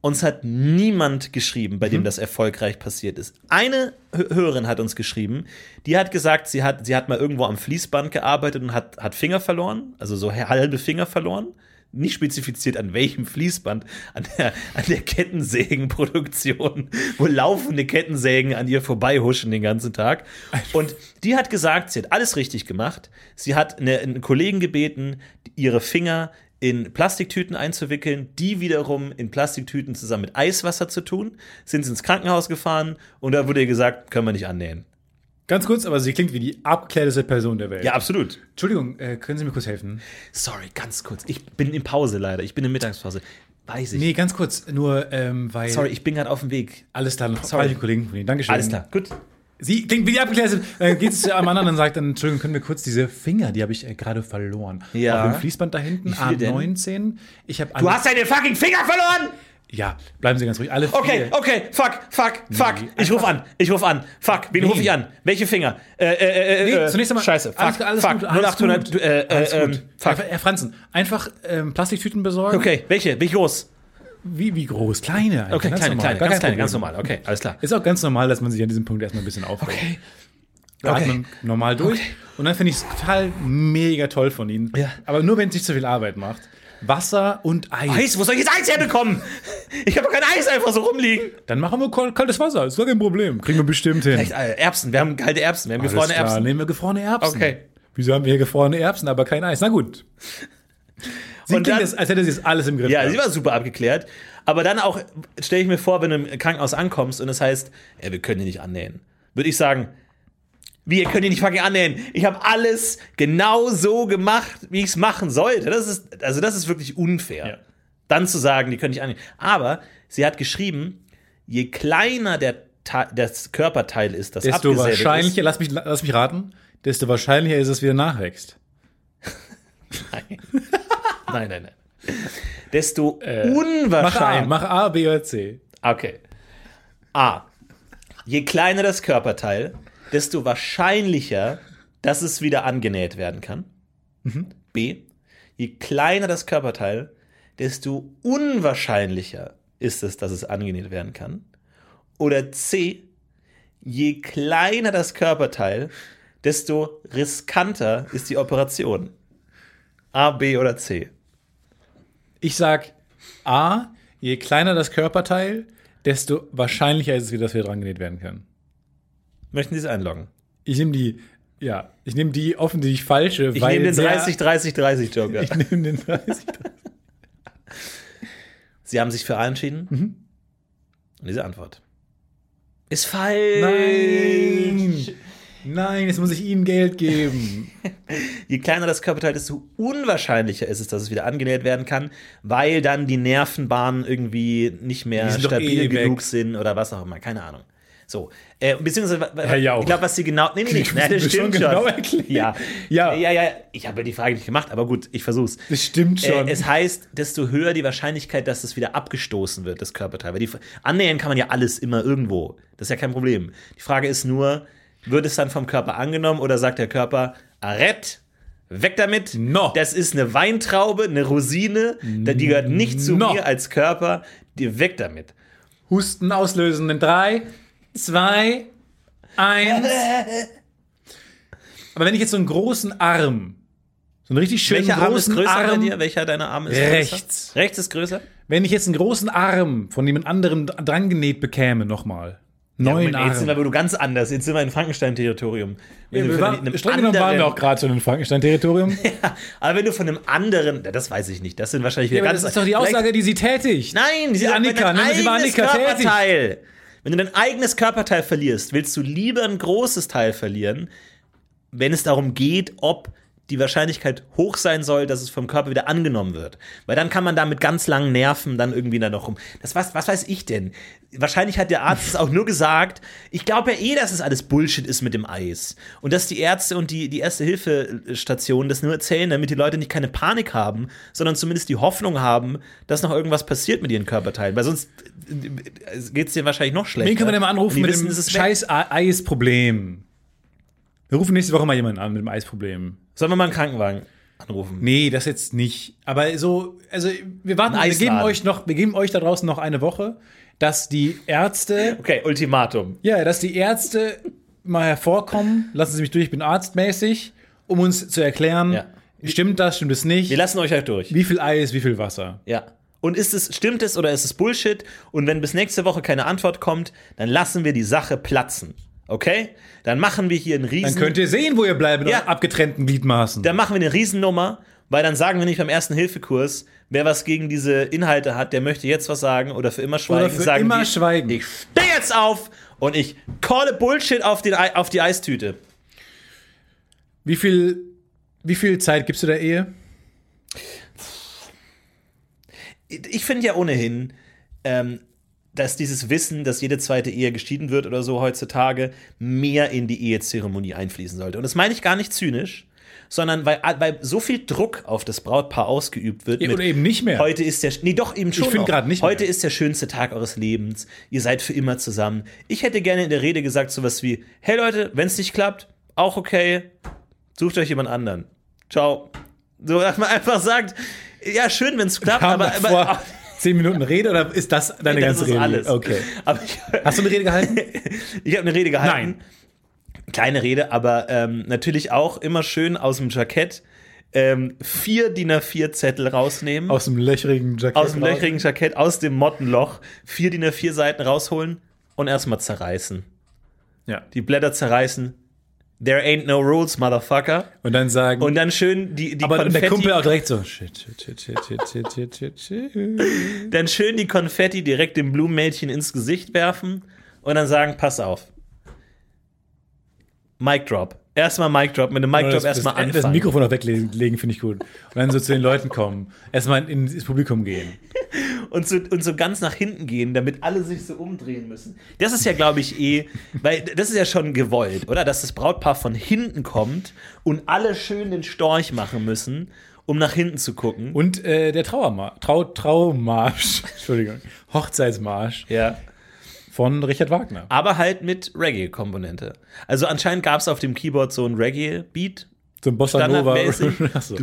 uns hat niemand geschrieben, bei dem das erfolgreich passiert ist. Eine Hö- Hörerin hat uns geschrieben, die hat gesagt, sie hat, sie hat mal irgendwo am Fließband gearbeitet und hat, hat Finger verloren, also so halbe Finger verloren. Nicht spezifiziert an welchem Fließband, an der, an der Kettensägenproduktion, wo laufende Kettensägen an ihr vorbeihuschen den ganzen Tag. Und die hat gesagt, sie hat alles richtig gemacht. Sie hat eine, einen Kollegen gebeten, ihre Finger in Plastiktüten einzuwickeln, die wiederum in Plastiktüten zusammen mit Eiswasser zu tun, sind sie ins Krankenhaus gefahren und da wurde ihr gesagt, können wir nicht annähen. Ganz kurz, aber sie klingt wie die abgeklärteste Person der Welt. Ja, absolut. Entschuldigung, äh, können Sie mir kurz helfen? Sorry, ganz kurz. Ich bin in Pause leider. Ich bin in Mittagspause. Weiß ich. Nee, ganz kurz, nur ähm, weil. Sorry, ich bin gerade auf dem Weg. Alles klar, noch Sorry. Kollegen von Ihnen. Dankeschön. Alles klar, gut. Sie klingt wie die abgeklärte. Dann geht es zu einem anderen und sagt dann, Entschuldigung, können wir kurz diese Finger, die habe ich äh, gerade verloren. Ja. Auf dem Fließband da hinten, Wie viele denn? A19. Ich habe Du hast deine fucking Finger verloren! Ja, bleiben Sie ganz ruhig. Alle vier. Okay, okay, fuck, fuck, fuck. Ich ruf an, ich ruf an. Fuck, wen Nee. ruf ich an? Welche Finger? Äh, äh, äh, Nee, äh, zunächst einmal. Scheiße, fuck, alles, alles fuck. gut, alles 0800, gut. äh, äh, alles ähm, gut. fuck. Herr, Herr Franzen, einfach ähm, Plastiktüten besorgen. Okay, welche? Wie groß? Wie, wie groß? Kleine. eigentlich, Okay, ganz kleine, normal. kleine, ganz kleine, ganz normal. Okay, alles klar. Ist auch ganz normal, dass man sich an diesem Punkt erstmal ein bisschen aufregt. Okay. Wir Okay. atmen normal durch. Und dann finde ich es total mega toll von Ihnen. Ja. Aber nur, wenn es nicht so viel Arbeit macht. Wasser und Eis. Eis, wo soll ich jetzt Eis herbekommen? Ich habe doch kein Eis einfach so rumliegen. Dann machen wir kal- kaltes Wasser. Ist gar kein Problem. Kriegen wir bestimmt hin. Echt, äh, Erbsen, wir haben kalte Erbsen, wir haben Alles gefrorene klar, Erbsen. nehmen wir gefrorene Erbsen. Okay. Wieso haben wir hier gefrorene Erbsen, aber kein Eis? Na gut. Sie Und dann- jetzt, als hätte sie es alles im Griff. Ja, gehabt. sie war super abgeklärt. Aber dann auch, stelle ich mir vor, wenn du im Krankenhaus ankommst und es heißt, ey, wir können die nicht annähen. Würde ich sagen, wir können die nicht fucking annähen. Ich habe alles genau so gemacht, wie ich es machen sollte. Das ist, also das ist wirklich unfair. Ja. Dann zu sagen, die können nicht annähen. Aber sie hat geschrieben, je kleiner der das Körperteil ist, das desto wahrscheinlicher, lass mich, lass mich raten, desto wahrscheinlicher ist es wieder nachwächst. ist. Nein. nein, nein, nein. Desto Mach A, unwahrscheinlicher. mach A, B oder C. Okay. A. Je kleiner das Körperteil, desto wahrscheinlicher, dass es wieder angenäht werden kann. B. Je kleiner das Körperteil, desto unwahrscheinlicher ist es, dass es angenäht werden kann. Oder C. Je kleiner das Körperteil, desto riskanter ist die Operation. A, B oder C. Ich sag A, je kleiner das Körperteil, desto wahrscheinlicher ist es dass wir dran genäht werden können. Möchten Sie es einloggen? Ich nehme die, ja, ich nehme die offensichtlich falsche, Ich weil nehme den sehr- 30-30-30 Joker. Ich nehme den 30. Sie haben sich für A entschieden? Und diese Antwort ist falsch. Nein! Nein, jetzt muss ich Ihnen Geld geben. Je kleiner das Körperteil, desto unwahrscheinlicher ist es, dass es wieder angenäht werden kann, weil dann die Nervenbahnen irgendwie nicht mehr stabil eh weg. genug sind oder was auch immer. Keine Ahnung. So, äh, beziehungsweise, Jauch. ich glaube, was sie genau, nee, nee, nee, Das nein, das stimmt schon genau erklären. Ja, Ja. ja, ja, ich habe ja die Frage nicht gemacht, aber gut, ich versuch's. Das stimmt schon. Äh, es heißt, desto höher die Wahrscheinlichkeit, dass es wieder abgestoßen wird, das Körperteil. Weil die, annähern kann man ja alles immer irgendwo. Das ist ja kein Problem. Die Frage ist nur, wird es dann vom Körper angenommen oder sagt der Körper, Arrett, weg damit. No. Das ist eine Weintraube, eine Rosine, die gehört nicht zu No. mir als Körper. Weg damit. Husten auslösen in drei, zwei, eins. Aber wenn ich jetzt so einen großen Arm, so einen richtig schönen Welcher Arm ist großen größer Arm, bei dir? Welcher deiner Arme ist Rechts. größer? Rechts ist größer? wenn ich jetzt einen großen Arm von jemand anderem dran genäht bekäme, nochmal. Neuen Moment, jetzt sind wir Arm. aber ganz anders. Jetzt sind wir in Frankenstein-Territorium. Du Wir waren, streng genommen waren wir auch gerade schon im Frankenstein-Territorium. Aber wenn du von einem anderen, ja, das weiß ich nicht, das sind wahrscheinlich wieder Ja, ganz. das ist doch die Aussage, die sie tätigt. Nein, die Annika, nennen Sie mal Annika tätig. Wenn du dein eigenes Körperteil verlierst, willst du lieber ein großes Teil verlieren, wenn es darum geht, ob die Wahrscheinlichkeit hoch sein soll, dass es vom Körper wieder angenommen wird. Weil dann kann man da mit ganz langen Nerven dann irgendwie da noch rum. Das was, was weiß ich denn? Wahrscheinlich hat der Arzt es auch nur gesagt. Ich glaube ja eh, dass es alles Bullshit ist mit dem Eis. Und dass die Ärzte und die, die Erste-Hilfe-Stationen das nur erzählen, damit die Leute nicht keine Panik haben, sondern zumindest die Hoffnung haben, dass noch irgendwas passiert mit ihren Körperteilen. Weil sonst geht es denen wahrscheinlich noch schlechter. Wen können wir denn mal anrufen mit wissen, dem scheiß Eisproblem? Wir rufen nächste Woche mal jemanden an mit dem Eisproblem. Sollen wir mal einen Krankenwagen anrufen? Nee, das jetzt nicht. Aber so, also wir warten, wir geben euch noch, wir geben euch da draußen noch eine Woche, dass die Ärzte, Okay, Ultimatum. ja, dass die Ärzte mal hervorkommen, lassen Sie mich durch, ich bin arztmäßig, um uns zu erklären, Ja. Stimmt das, stimmt es nicht? Wir lassen euch halt durch. Wie viel Eis, wie viel Wasser? Ja. Und ist es, stimmt es oder ist es Bullshit? Und wenn bis nächste Woche keine Antwort kommt, dann lassen wir die Sache platzen. Okay? Dann machen wir hier einen riesen. Dann könnt ihr sehen, wo ihr bleibt mit Ja. abgetrennten Gliedmaßen. dann machen wir eine Riesennummer, weil dann sagen wir nicht beim ersten Hilfekurs, wer was gegen diese Inhalte hat, der möchte jetzt was sagen oder für immer schweigen. Oder für sagen immer wir, schweigen. Ich stehe jetzt auf und ich calle Bullshit auf, den, auf die Eistüte. Wie viel, wie viel Zeit gibst du der Ehe? Ich finde ja ohnehin, ähm, dass dieses Wissen, dass jede zweite Ehe geschieden wird oder so heutzutage, mehr in die Ehezeremonie einfließen sollte. Und das meine ich gar nicht zynisch, sondern weil, weil so viel Druck auf das Brautpaar ausgeübt wird. Oder eben nicht mehr. Heute ist der, nee, doch eben schon. find noch. grad nicht Heute mehr. ist der schönste Tag eures Lebens. Ihr seid für immer zusammen. Ich hätte gerne in der Rede gesagt sowas wie: Hey Leute, wenn es nicht klappt, auch okay. Sucht euch jemand anderen. Ciao. So, dass man einfach sagt, ja, schön, wenn es klappt, aber, aber zehn Minuten Rede oder ist das deine das ganze ist Rede? alles. Okay. Ich, Hast du eine Rede gehalten? ich habe eine Rede gehalten. Nein. Kleine Rede, aber ähm, natürlich auch immer schön aus dem Jackett ähm, vier DIN A4 Zettel rausnehmen. Aus dem löchrigen Jackett. aus dem löchrigen Jackett, aus dem Mottenloch, vier DIN A4 Seiten rausholen und erstmal zerreißen. Ja. Die Blätter zerreißen. There ain't no rules, motherfucker. Und dann sagen. Und dann schön die, die aber Konfetti. der Kumpel auch direkt so. Shit, shit, shit, shit, shit, shit, shit. shit, Dann schön die Konfetti direkt dem Blumenmädchen ins Gesicht werfen und dann sagen: Pass auf. Mic drop. Erstmal Mic drop, mit dem Mic drop erstmal anfangen. Das Mikrofon auch weglegen, finde ich gut. Und dann so zu den Leuten kommen. Erstmal ins Publikum gehen und, so, und so ganz nach hinten gehen, damit alle sich so umdrehen müssen. Das ist ja, glaube ich, eh, weil das ist ja schon gewollt, oder? Dass das Brautpaar von hinten kommt und alle schön den Storch machen müssen, um nach hinten zu gucken. Und äh, der Trauermarsch. Trau Traumarsch. Entschuldigung. Hochzeitsmarsch ja. von Richard Wagner. Aber halt mit Reggae-Komponente. Also anscheinend gab es auf dem Keyboard so ein Reggae-Beat. Zum Bossa Nova. Achso.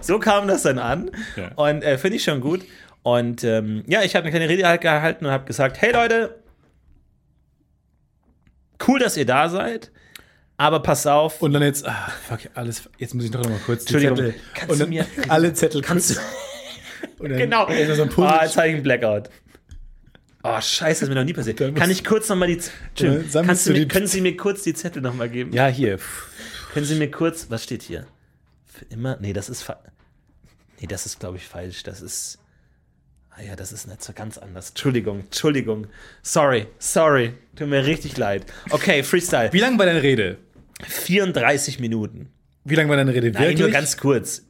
So kam das dann an und äh, finde ich schon gut. Und ähm, ja, ich habe eine kleine Rede gehalten und habe gesagt, hey Leute, cool, dass ihr da seid aber pass auf. Und dann jetzt, ah, fuck, alles, jetzt muss ich noch mal kurz die Zettel. kannst Und du dann mir- alle Zettel Kannst du, Und dann genau. erstmal so ein Ah, jetzt habe ich einen Blackout. Oh, scheiße, das ist mir noch nie passiert. Dann Kann ich kurz nochmal die. Z- Entschuldigung, sammelst kannst du du mir, die- können Sie mir kurz die Zettel nochmal geben? ja, hier. Können Sie mir kurz. Was steht hier? Für immer? Nee, das ist. Nee, das ist, glaube ich, falsch. Das ist. Ah ja, das ist nicht so ganz anders. Entschuldigung, Entschuldigung. Sorry, sorry. Tut mir richtig leid. Okay, Freestyle. Wie lang war deine Rede? 34 Minuten. Wie lang war deine Rede? Nein, nur ganz kurz.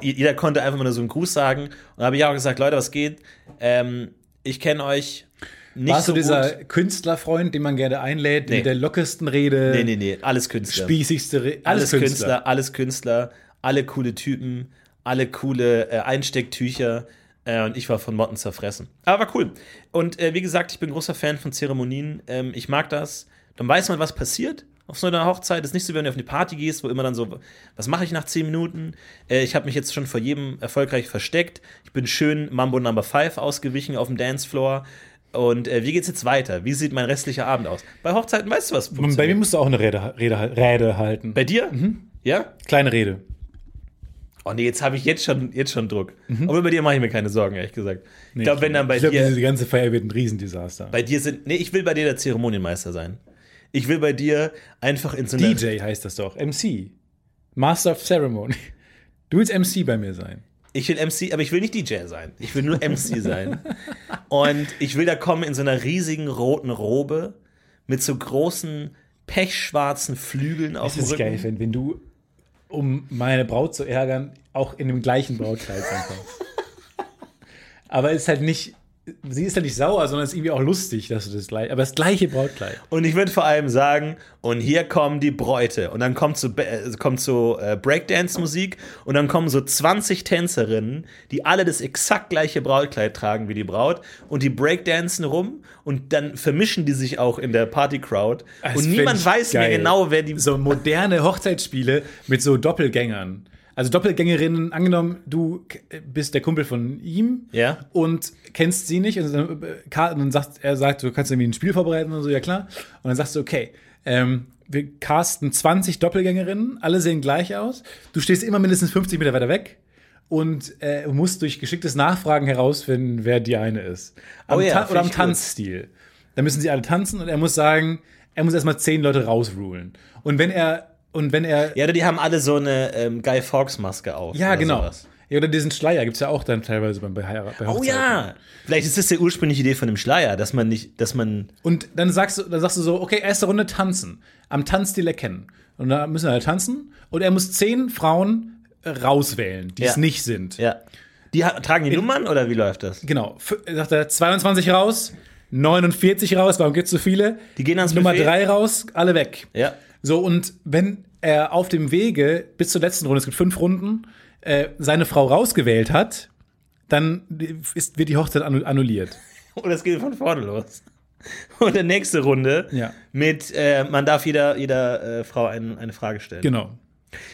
Jeder konnte einfach mal nur so einen Gruß sagen. Und da habe ich auch gesagt, Leute, was geht? Ähm, ich kenne euch nicht Warst so du dieser gut. Künstlerfreund, den man gerne einlädt, Nee. mit der lockersten Rede, Nee, nee, nee, alles Künstler. spießigste Rede? alles Künstler. alles Künstler, alle coole Typen, alle coole äh, Einstecktücher. Äh, und ich war von Motten zerfressen. Aber war cool. Und äh, wie gesagt, ich bin großer Fan von Zeremonien. Ähm, ich mag das. Dann weiß man, was passiert. Auf so einer Hochzeit ist nicht so, wenn du auf eine Party gehst, wo immer dann so, was mache ich nach 10 Minuten? Äh, ich habe mich jetzt schon vor jedem erfolgreich versteckt. Ich bin schön Mambo Number 5 ausgewichen auf dem Dancefloor. Und äh, wie geht's jetzt weiter? Wie sieht mein restlicher Abend aus? Bei Hochzeiten weißt du was? Bei mir musst du auch eine Rede, Rede, Rede halten. Bei dir? Mhm. Ja? Kleine Rede. Oh nee, jetzt habe ich jetzt schon, jetzt schon Druck. Aber bei dir mache ich mir keine Sorgen, ehrlich gesagt. ich glaube, wenn dann bei Mhm. ich glaub, dir. diese ganze Feier wird ein Riesendesaster. bei dir sind. Nee, ich will bei dir der Zeremonienmeister sein. Ich will bei dir einfach in so einer. DJ heißt das doch. MC. Master of Ceremony. Du willst MC bei mir sein. Ich will MC, aber ich will nicht DJ sein. Ich will nur MC sein. Und ich will da kommen in so einer riesigen roten Robe mit so großen pechschwarzen Flügeln auf dem Das ist Rücken. geil, wenn, wenn du, um meine Braut zu ärgern, auch in dem gleichen Brautkleid ankommst. Aber es ist halt nicht sie ist ja nicht sauer, sondern es ist irgendwie auch lustig, dass du das gleiche, aber das gleiche Brautkleid. Und ich würde vor allem sagen, und hier kommen die Bräute. Und dann kommt so, äh, kommt so äh, Breakdance-Musik und dann kommen so 20 Tänzerinnen, die alle das exakt gleiche Brautkleid tragen wie die Braut und die breakdancen rum und dann vermischen die sich auch in der Party-Crowd. Das Und niemand weiß mehr geil. genau, wer die. So moderne Hochzeitsspiele mit so Doppelgängern. Also Doppelgängerinnen, angenommen, du k- bist der Kumpel von ihm Ja. und kennst sie nicht. Und dann, äh, dann sagt er, sagt, du kannst irgendwie ein Spiel vorbereiten und so, ja klar. Und dann sagst du, okay, ähm, wir casten 20 Doppelgängerinnen, alle sehen gleich aus. Du stehst immer mindestens 50 Meter weiter weg und äh, musst durch geschicktes Nachfragen herausfinden, wer die eine ist. Am Oh ja, oder am ich gut. Tanzstil. Da müssen sie alle tanzen und er muss sagen, er muss erstmal zehn Leute rausrulen. Und wenn er, und wenn er, Ja, oder die haben alle so eine ähm, Guy Fawkes-Maske auf. ja, genau. sowas. Ja, oder diesen Schleier gibt's ja auch dann teilweise beim bei, Heirat- bei Oh ja. Vielleicht ist das die ursprüngliche Idee von dem Schleier, dass man nicht, dass man. Und dann sagst du, dann sagst du so, okay, erste Runde tanzen. Am Tanzstil erkennen. Und da müssen alle tanzen. Und er muss zehn Frauen äh, rauswählen, die Ja. es nicht sind. Ja. Die tragen die Nummern oder wie läuft das? Genau. F sagt er 22 raus, 49 raus, warum gibt's so viele? Die gehen ans Nummer Buffet. 3 raus, alle weg. Ja. So, und wenn er auf dem Wege bis zur letzten Runde, es gibt fünf Runden, äh, seine Frau rausgewählt hat, dann ist, wird die Hochzeit annu- annulliert. Und es geht von vorne los. Und der nächste Runde Ja. mit, äh, man darf jeder, jeder äh, Frau ein, eine Frage stellen. Genau.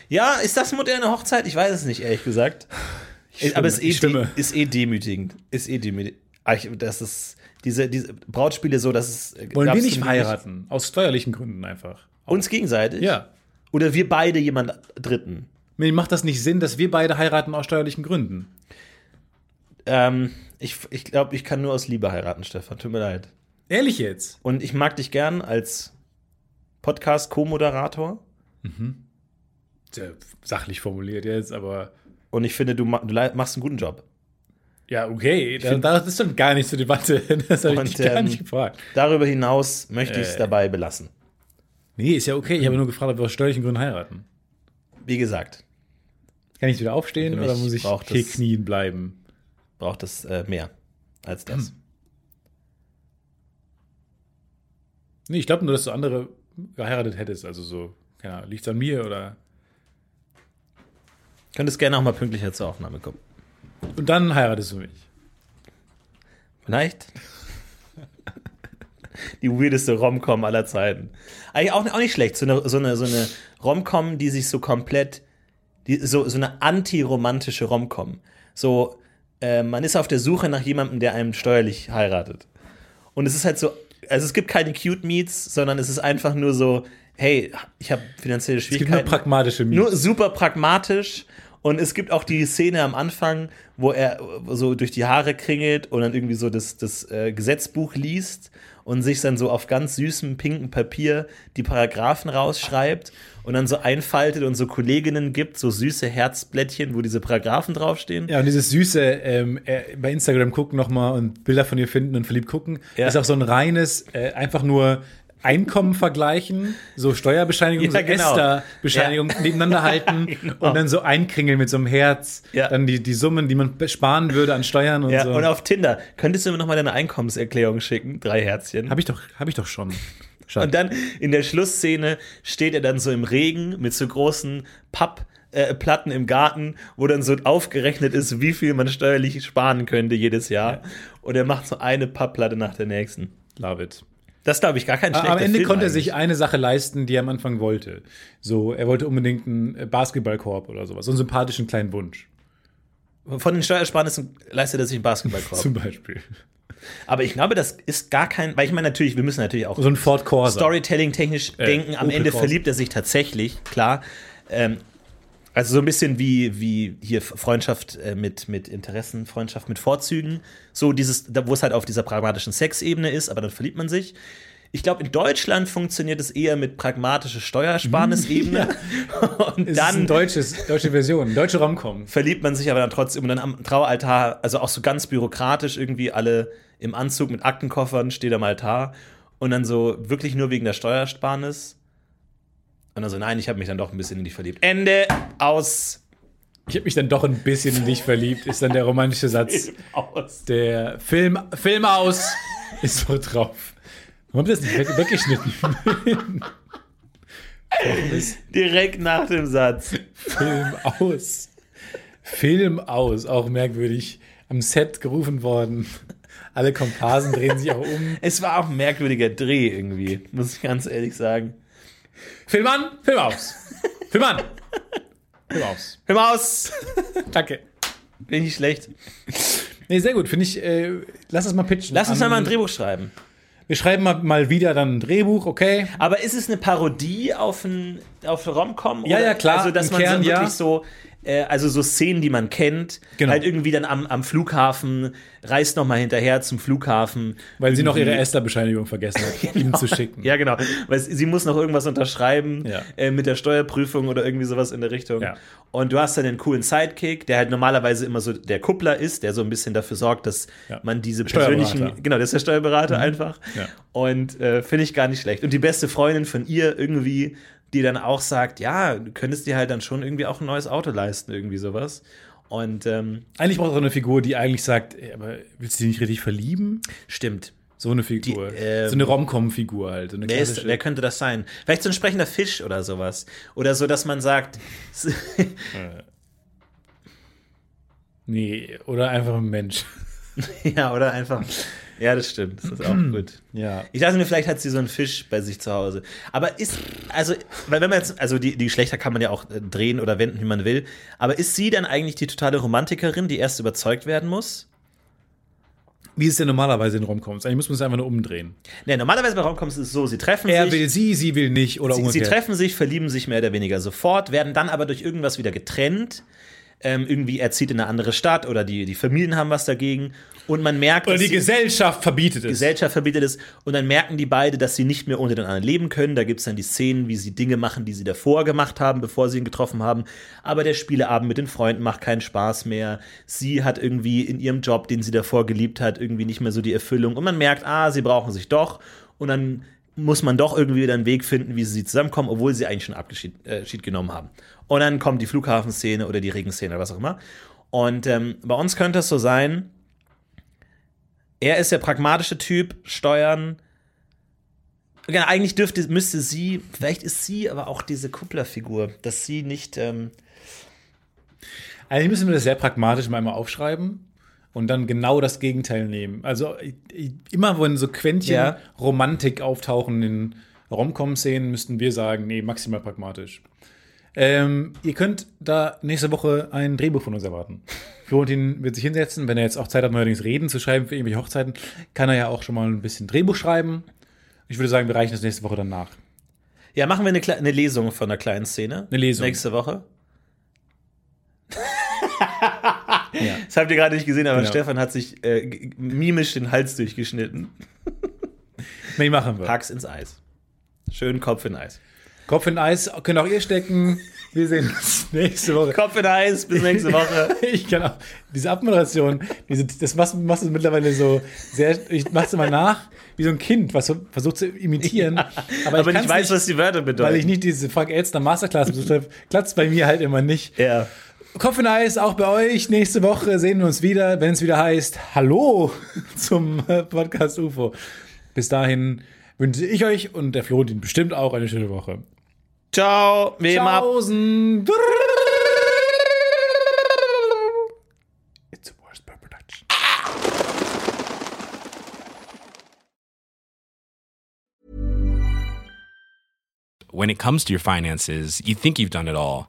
Ja, ist das moderne Hochzeit? Ich weiß es nicht, ehrlich gesagt. Aber es ist eh, stimme. ist eh demütigend. Ist eh demütigend. Ah, Das ist diese, diese Brautspiele so, dass es. äh, Wollen wir nicht heiraten? Aus steuerlichen Gründen einfach. Uns gegenseitig? Ja. Oder wir beide jemand Dritten? Mir macht das nicht Sinn, dass wir beide heiraten aus steuerlichen Gründen. Ähm, ich ich glaube, ich kann nur aus Liebe heiraten, Stefan. Tut mir leid. Ehrlich jetzt? Und ich mag dich gern als Podcast-Co-Moderator. Sehr sachlich formuliert jetzt, aber. Und ich finde, du, ma du machst einen guten Job. Ja, okay. Da, das ist dann gar nicht zur Debatte. Das habe ich Und, dich gar ähm, nicht gefragt. Darüber hinaus möchte ich es Äh. dabei belassen. Nee, ist ja okay. Ich habe nur gefragt, ob wir aus steuerlichen Gründen heiraten. Wie gesagt, Kann ich wieder aufstehen oder muss ich hier es- knien bleiben? braucht es äh, mehr als das. Nee, ich glaube nur, dass du andere geheiratet hättest. Also so, keine Ahnung, liegt's an mir oder. Könntest gerne auch mal pünktlicher zur Aufnahme kommen. Und dann heiratest du mich. Vielleicht. Die weirdeste Rom-Com aller Zeiten. Eigentlich auch, auch nicht schlecht. So eine, so eine, so eine Rom-Com, die sich so komplett, die, so, so eine antiromantische Rom-Com. So, äh, man ist auf der Suche nach jemandem, der einem steuerlich heiratet. Und es ist halt so, also es gibt keine Cute Meets, sondern es ist einfach nur so, hey, ich habe finanzielle Es gibt nur Schwierigkeiten. pragmatische Mieten. Nur super pragmatisch. Und es gibt auch die Szene am Anfang, wo er so durch die Haare kringelt und dann irgendwie so das, das äh, Gesetzbuch liest und sich dann so auf ganz süßem pinken Papier die Paragraphen rausschreibt und dann so einfaltet und so Kolleginnen gibt, so süße Herzblättchen, wo diese Paragraphen draufstehen. Ja, und dieses süße, ähm, äh, bei Instagram gucken nochmal und Bilder von ihr finden und verliebt gucken, Ja. ist auch so ein reines, äh, einfach nur Einkommen vergleichen, so Steuerbescheinigung, Ja, so genau. Esther-Bescheinigung nebeneinander halten Genau. und dann so einkringeln mit so einem Herz, Ja. dann die, die Summen, die man sparen würde an Steuern und Ja, so. und auf Tinder. Könntest du mir nochmal deine Einkommenserklärung schicken? Drei Herzchen. Hab ich doch, hab ich doch schon. Schatz. Und dann in der Schlussszene steht er dann so im Regen mit so großen Pappplatten im Garten, wo dann so aufgerechnet ist, wie viel man steuerlich sparen könnte jedes Jahr. Und er macht so eine Pappplatte nach der nächsten. Love it. Das glaube ich gar kein schlechter Am Ende Film konnte er sich eine Sache leisten, die er am Anfang wollte. So, er wollte unbedingt einen äh, Basketballkorb oder sowas. So einen sympathischen kleinen Wunsch. Von den Steuersparnissen leistet er sich einen Basketballkorb. Zum Beispiel. Aber ich glaube, das ist gar kein, weil ich meine natürlich, wir müssen natürlich auch So ein Ford Corsa. Storytelling-technisch Äh, denken. Am Opel Ende Corsa. verliebt er sich tatsächlich, klar. Ähm, also so ein bisschen wie, wie hier Freundschaft äh, mit, mit Interessen, Freundschaft mit Vorzügen. So dieses, wo es halt auf dieser pragmatischen Sexebene ist, aber dann verliebt man sich. Ich glaube, in Deutschland funktioniert es eher mit pragmatischer Steuersparnisebene. Und Es ist eine dann deutsches, deutsche Version, deutsche Romcom. verliebt man sich aber dann trotzdem und dann am Traualtar, also auch so ganz bürokratisch irgendwie alle im Anzug mit Aktenkoffern steht am Altar und dann so wirklich nur wegen der Steuersparnis. Und dann so, nein, ich habe mich dann doch ein bisschen in dich verliebt. Ende aus. Ich habe mich dann doch ein bisschen in dich verliebt, ist dann der romantische Satz. Film aus. Der Film, Film aus ist so drauf. Warum habt ihr das nicht weg, weggeschnitten? Ist Direkt nach dem Satz. Film aus? Film aus, auch merkwürdig. Am Set gerufen worden. Alle Komparsen drehen sich auch um. Es war auch ein merkwürdiger Dreh irgendwie, muss ich ganz ehrlich sagen. Film an, Film aus. Film an. Film aus. Mal aus! Danke. Bin ich schlecht. Nee, sehr gut. Finde ich, äh, lass uns mal pitchen. Lass uns An- mal ein Drehbuch schreiben. Wir schreiben mal, mal wieder dann ein Drehbuch, okay? Aber ist es eine Parodie auf ein auf Rom-Com? Ja, ja, klar, Also, dass man Kern, so wirklich ja. so, äh, also so Szenen, die man kennt, Genau. halt irgendwie dann am, am Flughafen, reist nochmal hinterher zum Flughafen. Weil sie noch ihre Esther-Bescheinigung vergessen hat, ihm zu schicken. Ja, genau. Weil sie muss noch irgendwas unterschreiben Ja. äh, mit der Steuerprüfung oder irgendwie sowas in der Richtung. Ja. Und du hast dann einen coolen Sidekick, der halt normalerweise immer so der Kuppler ist, der so ein bisschen dafür sorgt, dass Ja. man diese. Mhm. persönlichen, genau, das ist der Steuerberater einfach. Ja. Und äh, finde ich gar nicht schlecht. Und die beste Freundin von ihr irgendwie, die dann auch sagt, ja, du könntest dir halt dann schon irgendwie auch ein neues Auto leisten, irgendwie sowas. Und ähm, Eigentlich braucht es auch eine Figur, die eigentlich sagt, ey, aber willst du dich nicht richtig verlieben? stimmt. So eine Figur. Die, ähm, so eine Rom-Com-Figur halt. So Wer, ist, wer könnte das sein? Vielleicht so ein sprechender Fisch oder sowas. Oder so, dass man sagt, nee, oder einfach ein Mensch. ja, oder einfach. Ja, das stimmt. Das ist auch gut. Ja. Ich dachte mir, vielleicht hat sie so einen Fisch bei sich zu Hause. Aber ist, also, weil wenn man jetzt, also die, die Geschlechter kann man ja auch äh, drehen oder wenden, wie man will. Aber ist sie dann eigentlich die totale Romantikerin, die erst überzeugt werden muss? Wie ist es denn normalerweise in Rom-Coms? Eigentlich muss man es einfach nur umdrehen. Ne, normalerweise bei Romcoms ist es so, sie treffen Er sich. will sie, sie will nicht oder Sie, sie umgekehrt. treffen sich, verlieben sich mehr oder weniger sofort, werden dann aber durch irgendwas wieder getrennt. Ähm, irgendwie er zieht in eine andere Stadt oder die, die Familien haben was dagegen. Und man merkt, oder die Gesellschaft verbietet es. Gesellschaft verbietet es. Und dann merken die beide, dass sie nicht mehr ohne den anderen leben können. Da gibt es dann die Szenen, wie sie Dinge machen, die sie davor gemacht haben, bevor sie ihn getroffen haben. Aber der Spieleabend mit den Freunden macht keinen Spaß mehr. Sie hat irgendwie in ihrem Job, den sie davor geliebt hat, irgendwie nicht mehr so die Erfüllung. Und man merkt, ah, sie brauchen sich doch. Und dann muss man doch irgendwie wieder einen Weg finden, wie sie zusammenkommen, obwohl sie eigentlich schon Abschied äh, genommen haben. Und dann kommt die Flughafenszene oder die Regenszene oder was auch immer. Und ähm, bei uns könnte es so sein, er ist der pragmatische Typ, Steuern. Ja, eigentlich dürfte, müsste sie, vielleicht ist sie aber auch diese Kupplerfigur, dass sie nicht, ähm, Eigentlich müssen wir das sehr pragmatisch mal einmal aufschreiben und dann genau das Gegenteil nehmen. Also immer, wenn so Quäntchen Ja. Romantik auftauchen in Rom-Com-Szenen, müssten wir sagen, nee, maximal pragmatisch. Ähm, ihr könnt da nächste Woche ein Drehbuch von uns erwarten. Florentin wird sich hinsetzen, wenn er jetzt auch Zeit hat, neuerdings Reden zu schreiben für irgendwelche Hochzeiten, kann er ja auch schon mal ein bisschen Drehbuch schreiben. Ich würde sagen, wir reichen das nächste Woche dann nach. ja, machen wir eine, Kle- eine Lesung von einer kleinen Szene. Eine Lesung. Nächste Woche. Ja. Das habt ihr gerade nicht gesehen, aber Genau. Stefan hat sich äh, mimisch den Hals durchgeschnitten. Nee, machen wir. Pack's ins Eis. Schön Kopf in Eis. Kopf in Eis, könnt auch ihr stecken. Wir sehen uns nächste Woche. Kopf in Eis, bis nächste Woche. Ich kann auch, diese Abmoderation, diese, das machst, machst du mittlerweile so sehr, ich mach's immer nach, wie so ein Kind, was so versucht zu imitieren. aber Aber ich kann's weiß, nicht, was die Wörter bedeuten. weil ich nicht diese Frank Elstner Masterclass besucht habe, klappt bei mir halt immer nicht. ja. Kopf in Eis, auch bei euch. Nächste Woche sehen wir uns wieder, wenn es wieder heißt Hallo zum äh, Podcast UFO. Bis dahin wünsche ich euch und der Florentin bestimmt auch eine schöne Woche. Ciao. Wem ab. Tschaußen. It's a worst production. when it comes to your finances, you think you've done it all.